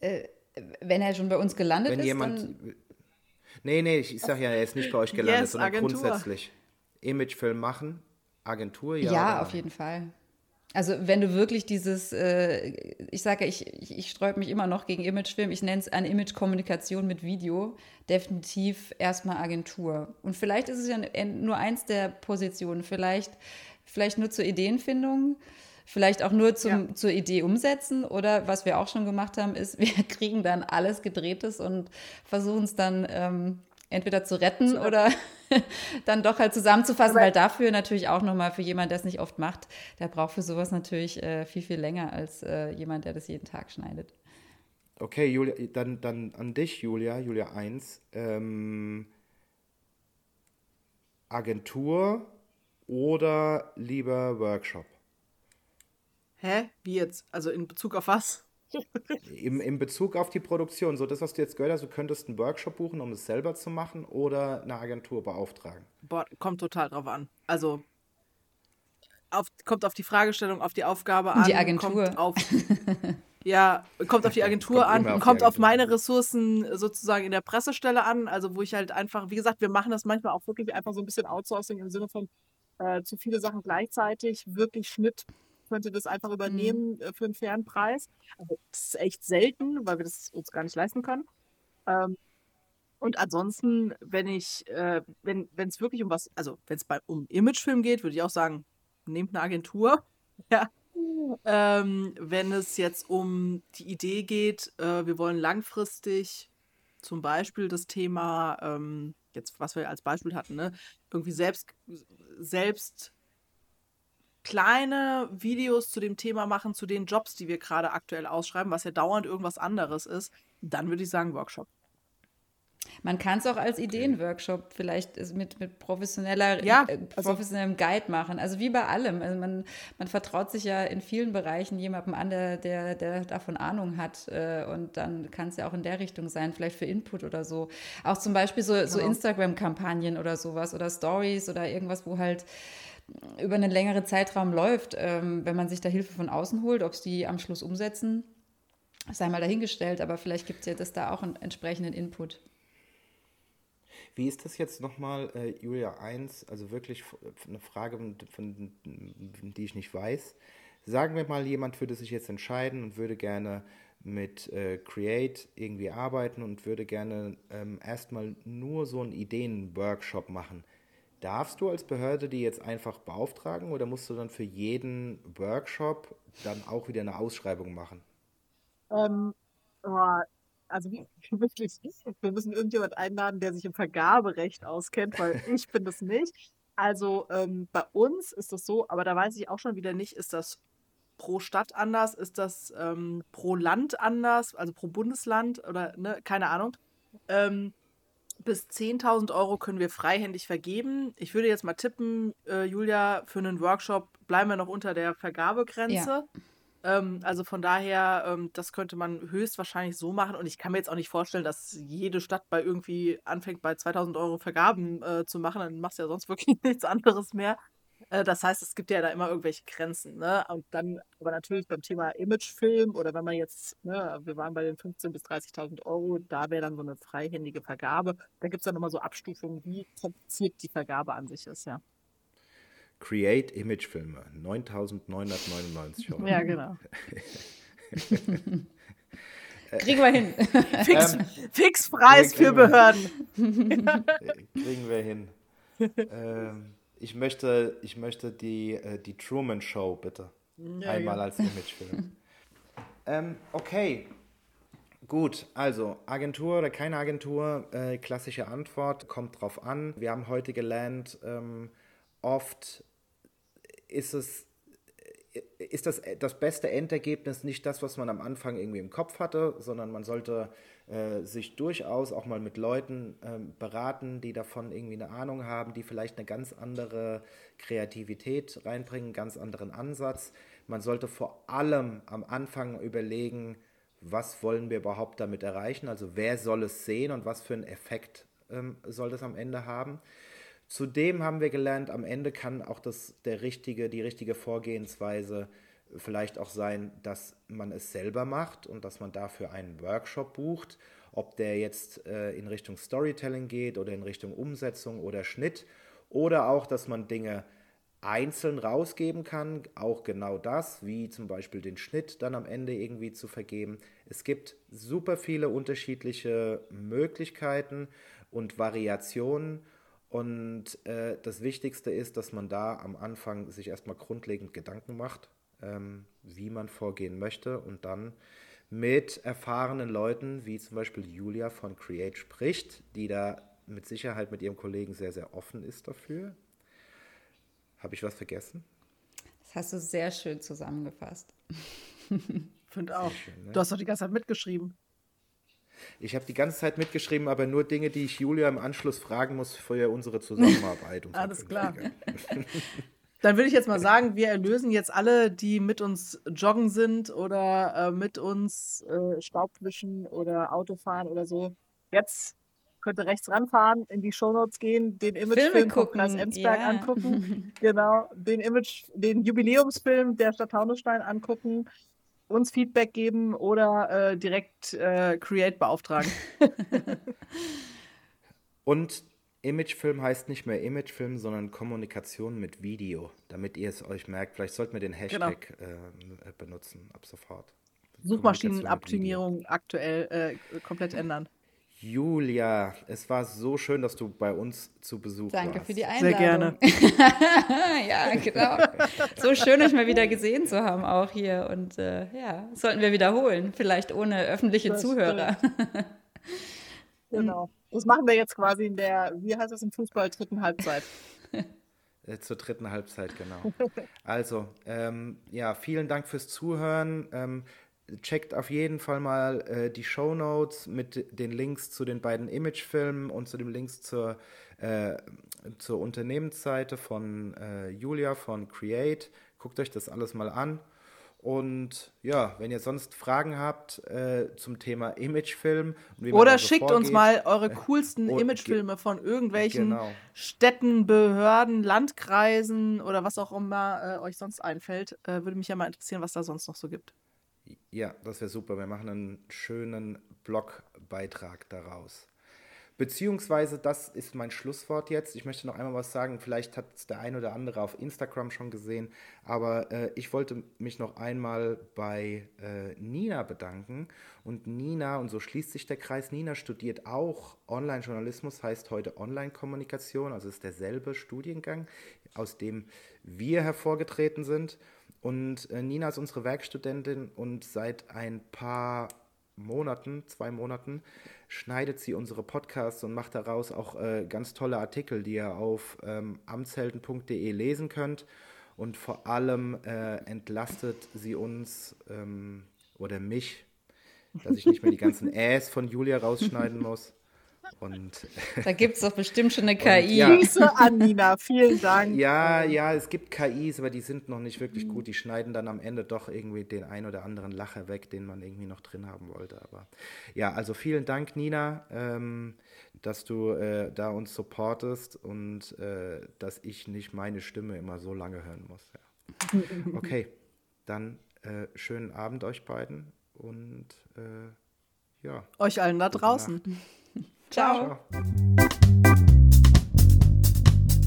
Äh, wenn er schon bei uns gelandet wenn ist, jemand, dann... Nee, nee, ich, ich sage ja, er ist nicht bei euch gelandet, yes, sondern Agentur. grundsätzlich. Imagefilm machen, Agentur ja. Ja, auf jeden Fall. Also wenn du wirklich dieses, äh, ich sage ja, ich, ich, ich sträube mich immer noch gegen Imagefilm, ich nenne es eine Image-Kommunikation mit Video, definitiv erstmal Agentur. Und vielleicht ist es ja nur eins der Positionen, vielleicht, vielleicht nur zur Ideenfindung, vielleicht auch nur zum, ja. zur Idee umsetzen oder was wir auch schon gemacht haben, ist, wir kriegen dann alles gedrehtes und versuchen es dann ähm, entweder zu retten so. oder dann doch halt zusammenzufassen, weil dafür natürlich auch nochmal für jemanden, der es nicht oft macht, der braucht für sowas natürlich äh, viel, viel länger als äh, jemand, der das jeden Tag schneidet. Okay, Julia, dann, dann an dich, Julia, Julia 1. Ähm, Agentur oder lieber Workshop? Hä? Wie jetzt? Also in Bezug auf was? Im, Im Bezug auf die Produktion, so das, was du jetzt gehört hast, du könntest einen Workshop buchen, um es selber zu machen oder eine Agentur beauftragen. Boah, kommt total drauf an. Also auf, kommt auf die Fragestellung, auf die Aufgabe an. Die Agentur. Kommt auf, ja, kommt auf die Agentur kommt an, auf kommt Agentur. auf meine Ressourcen sozusagen in der Pressestelle an. Also wo ich halt einfach, wie gesagt, wir machen das manchmal auch wirklich einfach so ein bisschen Outsourcing im Sinne von äh, zu viele Sachen gleichzeitig, wirklich Schnitt könnte das einfach mhm. übernehmen mhm. für einen fairen Preis. Also, das ist echt selten, weil wir das uns gar nicht leisten können. Ähm, und ansonsten, wenn ich, äh, wenn es wirklich um was, also wenn es um Imagefilm geht, würde ich auch sagen, nehmt eine Agentur. ja. Ähm, wenn es jetzt um die Idee geht, äh, wir wollen langfristig zum Beispiel das Thema, ähm, jetzt was wir als Beispiel hatten, ne, irgendwie selbst, selbst kleine Videos zu dem Thema machen, zu den Jobs, die wir gerade aktuell ausschreiben, was ja dauernd irgendwas anderes ist, dann würde ich sagen Workshop. Man kann es auch als Ideenworkshop vielleicht mit, mit professioneller, ja, äh, also, professionellem Guide machen. Also wie bei allem. Also man, man vertraut sich ja in vielen Bereichen jemandem an, der, der, der davon Ahnung hat. Äh, und dann kann es ja auch in der Richtung sein, vielleicht für Input oder so. Auch zum Beispiel so, so genau. Instagram-Kampagnen oder sowas oder Stories oder irgendwas, wo halt über einen längeren Zeitraum läuft, ähm, wenn man sich da Hilfe von außen holt, ob es die am Schluss umsetzen, sei mal dahingestellt, aber vielleicht gibt es ja das da auch einen entsprechenden Input. Wie ist das jetzt nochmal, äh, Julia 1, also wirklich eine Frage, von, die ich nicht weiß. Sagen wir mal, jemand würde sich jetzt entscheiden und würde gerne mit äh, Create irgendwie arbeiten und würde gerne ähm, erstmal nur so einen Ideen-Workshop machen. Darfst du als Behörde die jetzt einfach beauftragen oder musst du dann für jeden Workshop dann auch wieder eine Ausschreibung machen? Ähm, also wirklich, wir müssen irgendjemand einladen, der sich im Vergaberecht auskennt, weil ich bin das nicht. Also ähm, bei uns ist das so, aber da weiß ich auch schon wieder nicht, ist das pro Stadt anders, ist das ähm, pro Land anders, also pro Bundesland oder ne, keine Ahnung. Ähm, bis 10.000 Euro können wir freihändig vergeben. Ich würde jetzt mal tippen, äh, Julia, für einen Workshop bleiben wir noch unter der Vergabegrenze. Ja. Ähm, also von daher, ähm, das könnte man höchstwahrscheinlich so machen. Und ich kann mir jetzt auch nicht vorstellen, dass jede Stadt bei irgendwie anfängt, bei 2000 Euro Vergaben äh, zu machen. Dann machst du ja sonst wirklich nichts anderes mehr. Äh, das heißt, es gibt ja da immer irgendwelche Grenzen. Ne? Und dann, aber natürlich beim Thema Imagefilm oder wenn man jetzt, ne, wir waren bei den 15.000 bis 30.000 Euro, da wäre dann so eine freihändige Vergabe. Da gibt es dann nochmal so Abstufungen, wie kompliziert die Vergabe an sich ist, ja. Create Imagefilme, 9.999 Euro. Ja, genau. Kriegen wir hin. Fix, ähm, Fixpreis für Behörden. kriegen wir hin. Ähm, ich möchte, ich möchte die, äh, die Truman Show bitte. Ja, Einmal ja. als Imagefilm. ähm, okay. Gut, also Agentur oder keine Agentur, äh, klassische Antwort, kommt drauf an. Wir haben heute gelernt, ähm, oft ist es ist das, das beste Endergebnis nicht das, was man am Anfang irgendwie im Kopf hatte, sondern man sollte äh, sich durchaus auch mal mit Leuten äh, beraten, die davon irgendwie eine Ahnung haben, die vielleicht eine ganz andere Kreativität reinbringen, einen ganz anderen Ansatz. Man sollte vor allem am Anfang überlegen, was wollen wir überhaupt damit erreichen, also wer soll es sehen und was für einen Effekt ähm, soll das am Ende haben. Zudem haben wir gelernt, am Ende kann auch das, der richtige, die richtige Vorgehensweise vielleicht auch sein, dass man es selber macht und dass man dafür einen Workshop bucht, ob der jetzt äh, in Richtung Storytelling geht oder in Richtung Umsetzung oder Schnitt. Oder auch, dass man Dinge einzeln rausgeben kann, auch genau das, wie zum Beispiel den Schnitt dann am Ende irgendwie zu vergeben. Es gibt super viele unterschiedliche Möglichkeiten und Variationen. Und äh, das Wichtigste ist, dass man da am Anfang sich erstmal grundlegend Gedanken macht, ähm, wie man vorgehen möchte und dann mit erfahrenen Leuten, wie zum Beispiel Julia von Create spricht, die da mit Sicherheit mit ihrem Kollegen sehr, sehr offen ist dafür. Habe ich was vergessen? Das hast du sehr schön zusammengefasst. Finde auch. Schön, ne? Du hast doch die ganze Zeit mitgeschrieben. Ich habe die ganze Zeit mitgeschrieben, aber nur Dinge, die ich Julia im Anschluss fragen muss für unsere Zusammenarbeit. Alles klar. Dann würde ich jetzt mal sagen, wir erlösen jetzt alle, die mit uns joggen sind oder äh, mit uns äh, Staubwischen oder Autofahren oder so. Jetzt könnt ihr rechts ranfahren, in die Shownotes gehen, den Imagefilm von Klaas Enzberg ja. angucken. genau, den Image, den Jubiläumsfilm der Stadt Taunusstein angucken uns Feedback geben oder äh, direkt äh, Create beauftragen. Und Imagefilm heißt nicht mehr Imagefilm, sondern Kommunikation mit Video, damit ihr es euch merkt. Vielleicht sollten wir den genau. Hashtag genau. äh, benutzen ab sofort. Suchmaschinenoptimierung aktuell äh, komplett ändern. Julia, es war so schön, dass du bei uns zu Besuch Danke warst. für die Einladung. Sehr gerne. ja, genau. So schön, euch mal wieder gesehen zu haben auch hier. Und äh, ja, sollten wir wiederholen. Vielleicht ohne öffentliche das Zuhörer. genau. Das machen wir jetzt quasi in der, wie heißt das im Fußball, dritten Halbzeit. Äh, zur dritten Halbzeit, genau. Also, ähm, ja, vielen Dank fürs Zuhören. Ähm, checkt auf jeden Fall mal äh, die Show Notes mit den Links zu den beiden Imagefilmen und zu den Links zur, äh, zur Unternehmensseite von äh, Julia von Create. Guckt euch das alles mal an. Und ja, wenn ihr sonst Fragen habt äh, zum Thema Imagefilm. Oder also schickt vorgeht, uns mal eure äh, coolsten oh, Imagefilme von irgendwelchen genau. Städten, Behörden, Landkreisen oder was auch immer äh, euch sonst einfällt. Äh, würde mich ja mal interessieren, was da sonst noch so gibt. Ja, das wäre super. Wir machen einen schönen Blogbeitrag daraus. Beziehungsweise, das ist mein Schlusswort jetzt. Ich möchte noch einmal was sagen. Vielleicht hat es der ein oder andere auf Instagram schon gesehen. Aber äh, ich wollte mich noch einmal bei äh, Nina bedanken. Und Nina, und so schließt sich der Kreis, Nina studiert auch Online-Journalismus, heißt heute Online-Kommunikation. Also ist derselbe Studiengang, aus dem wir hervorgetreten sind. Und äh, Nina ist unsere Werkstudentin und seit ein paar Monaten, zwei Monaten, schneidet sie unsere Podcasts und macht daraus auch äh, ganz tolle Artikel, die ihr auf ähm, amtshelden.de lesen könnt. Und vor allem äh, entlastet sie uns ähm, oder mich, dass ich nicht mehr die ganzen Äs von Julia rausschneiden muss. Und da gibt es doch bestimmt schon eine KI. Ja. Grüße an Nina, vielen Dank. Ja, ja, es gibt KIs, aber die sind noch nicht wirklich gut. Die schneiden dann am Ende doch irgendwie den ein oder anderen Lacher weg, den man irgendwie noch drin haben wollte. Aber ja, also vielen Dank, Nina, ähm, dass du äh, da uns supportest und äh, dass ich nicht meine Stimme immer so lange hören muss. Ja. Okay, dann äh, schönen Abend euch beiden und äh, ja. Euch allen da draußen. Nacht. Ciao.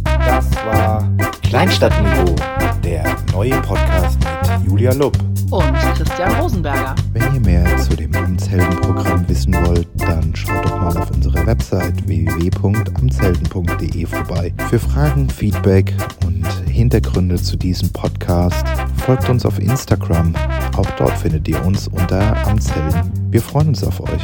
Das war Kleinstadtniveau, der neue Podcast mit Julia Lupp und Christian Rosenberger. Wenn ihr mehr zu dem Amtsheldenprogramm wissen wollt, dann schaut doch mal auf unsere Website www.amtshelden.de vorbei. Für Fragen, Feedback und Hintergründe zu diesem Podcast folgt uns auf Instagram. Auch dort findet ihr uns unter Amtshelden. Wir freuen uns auf euch.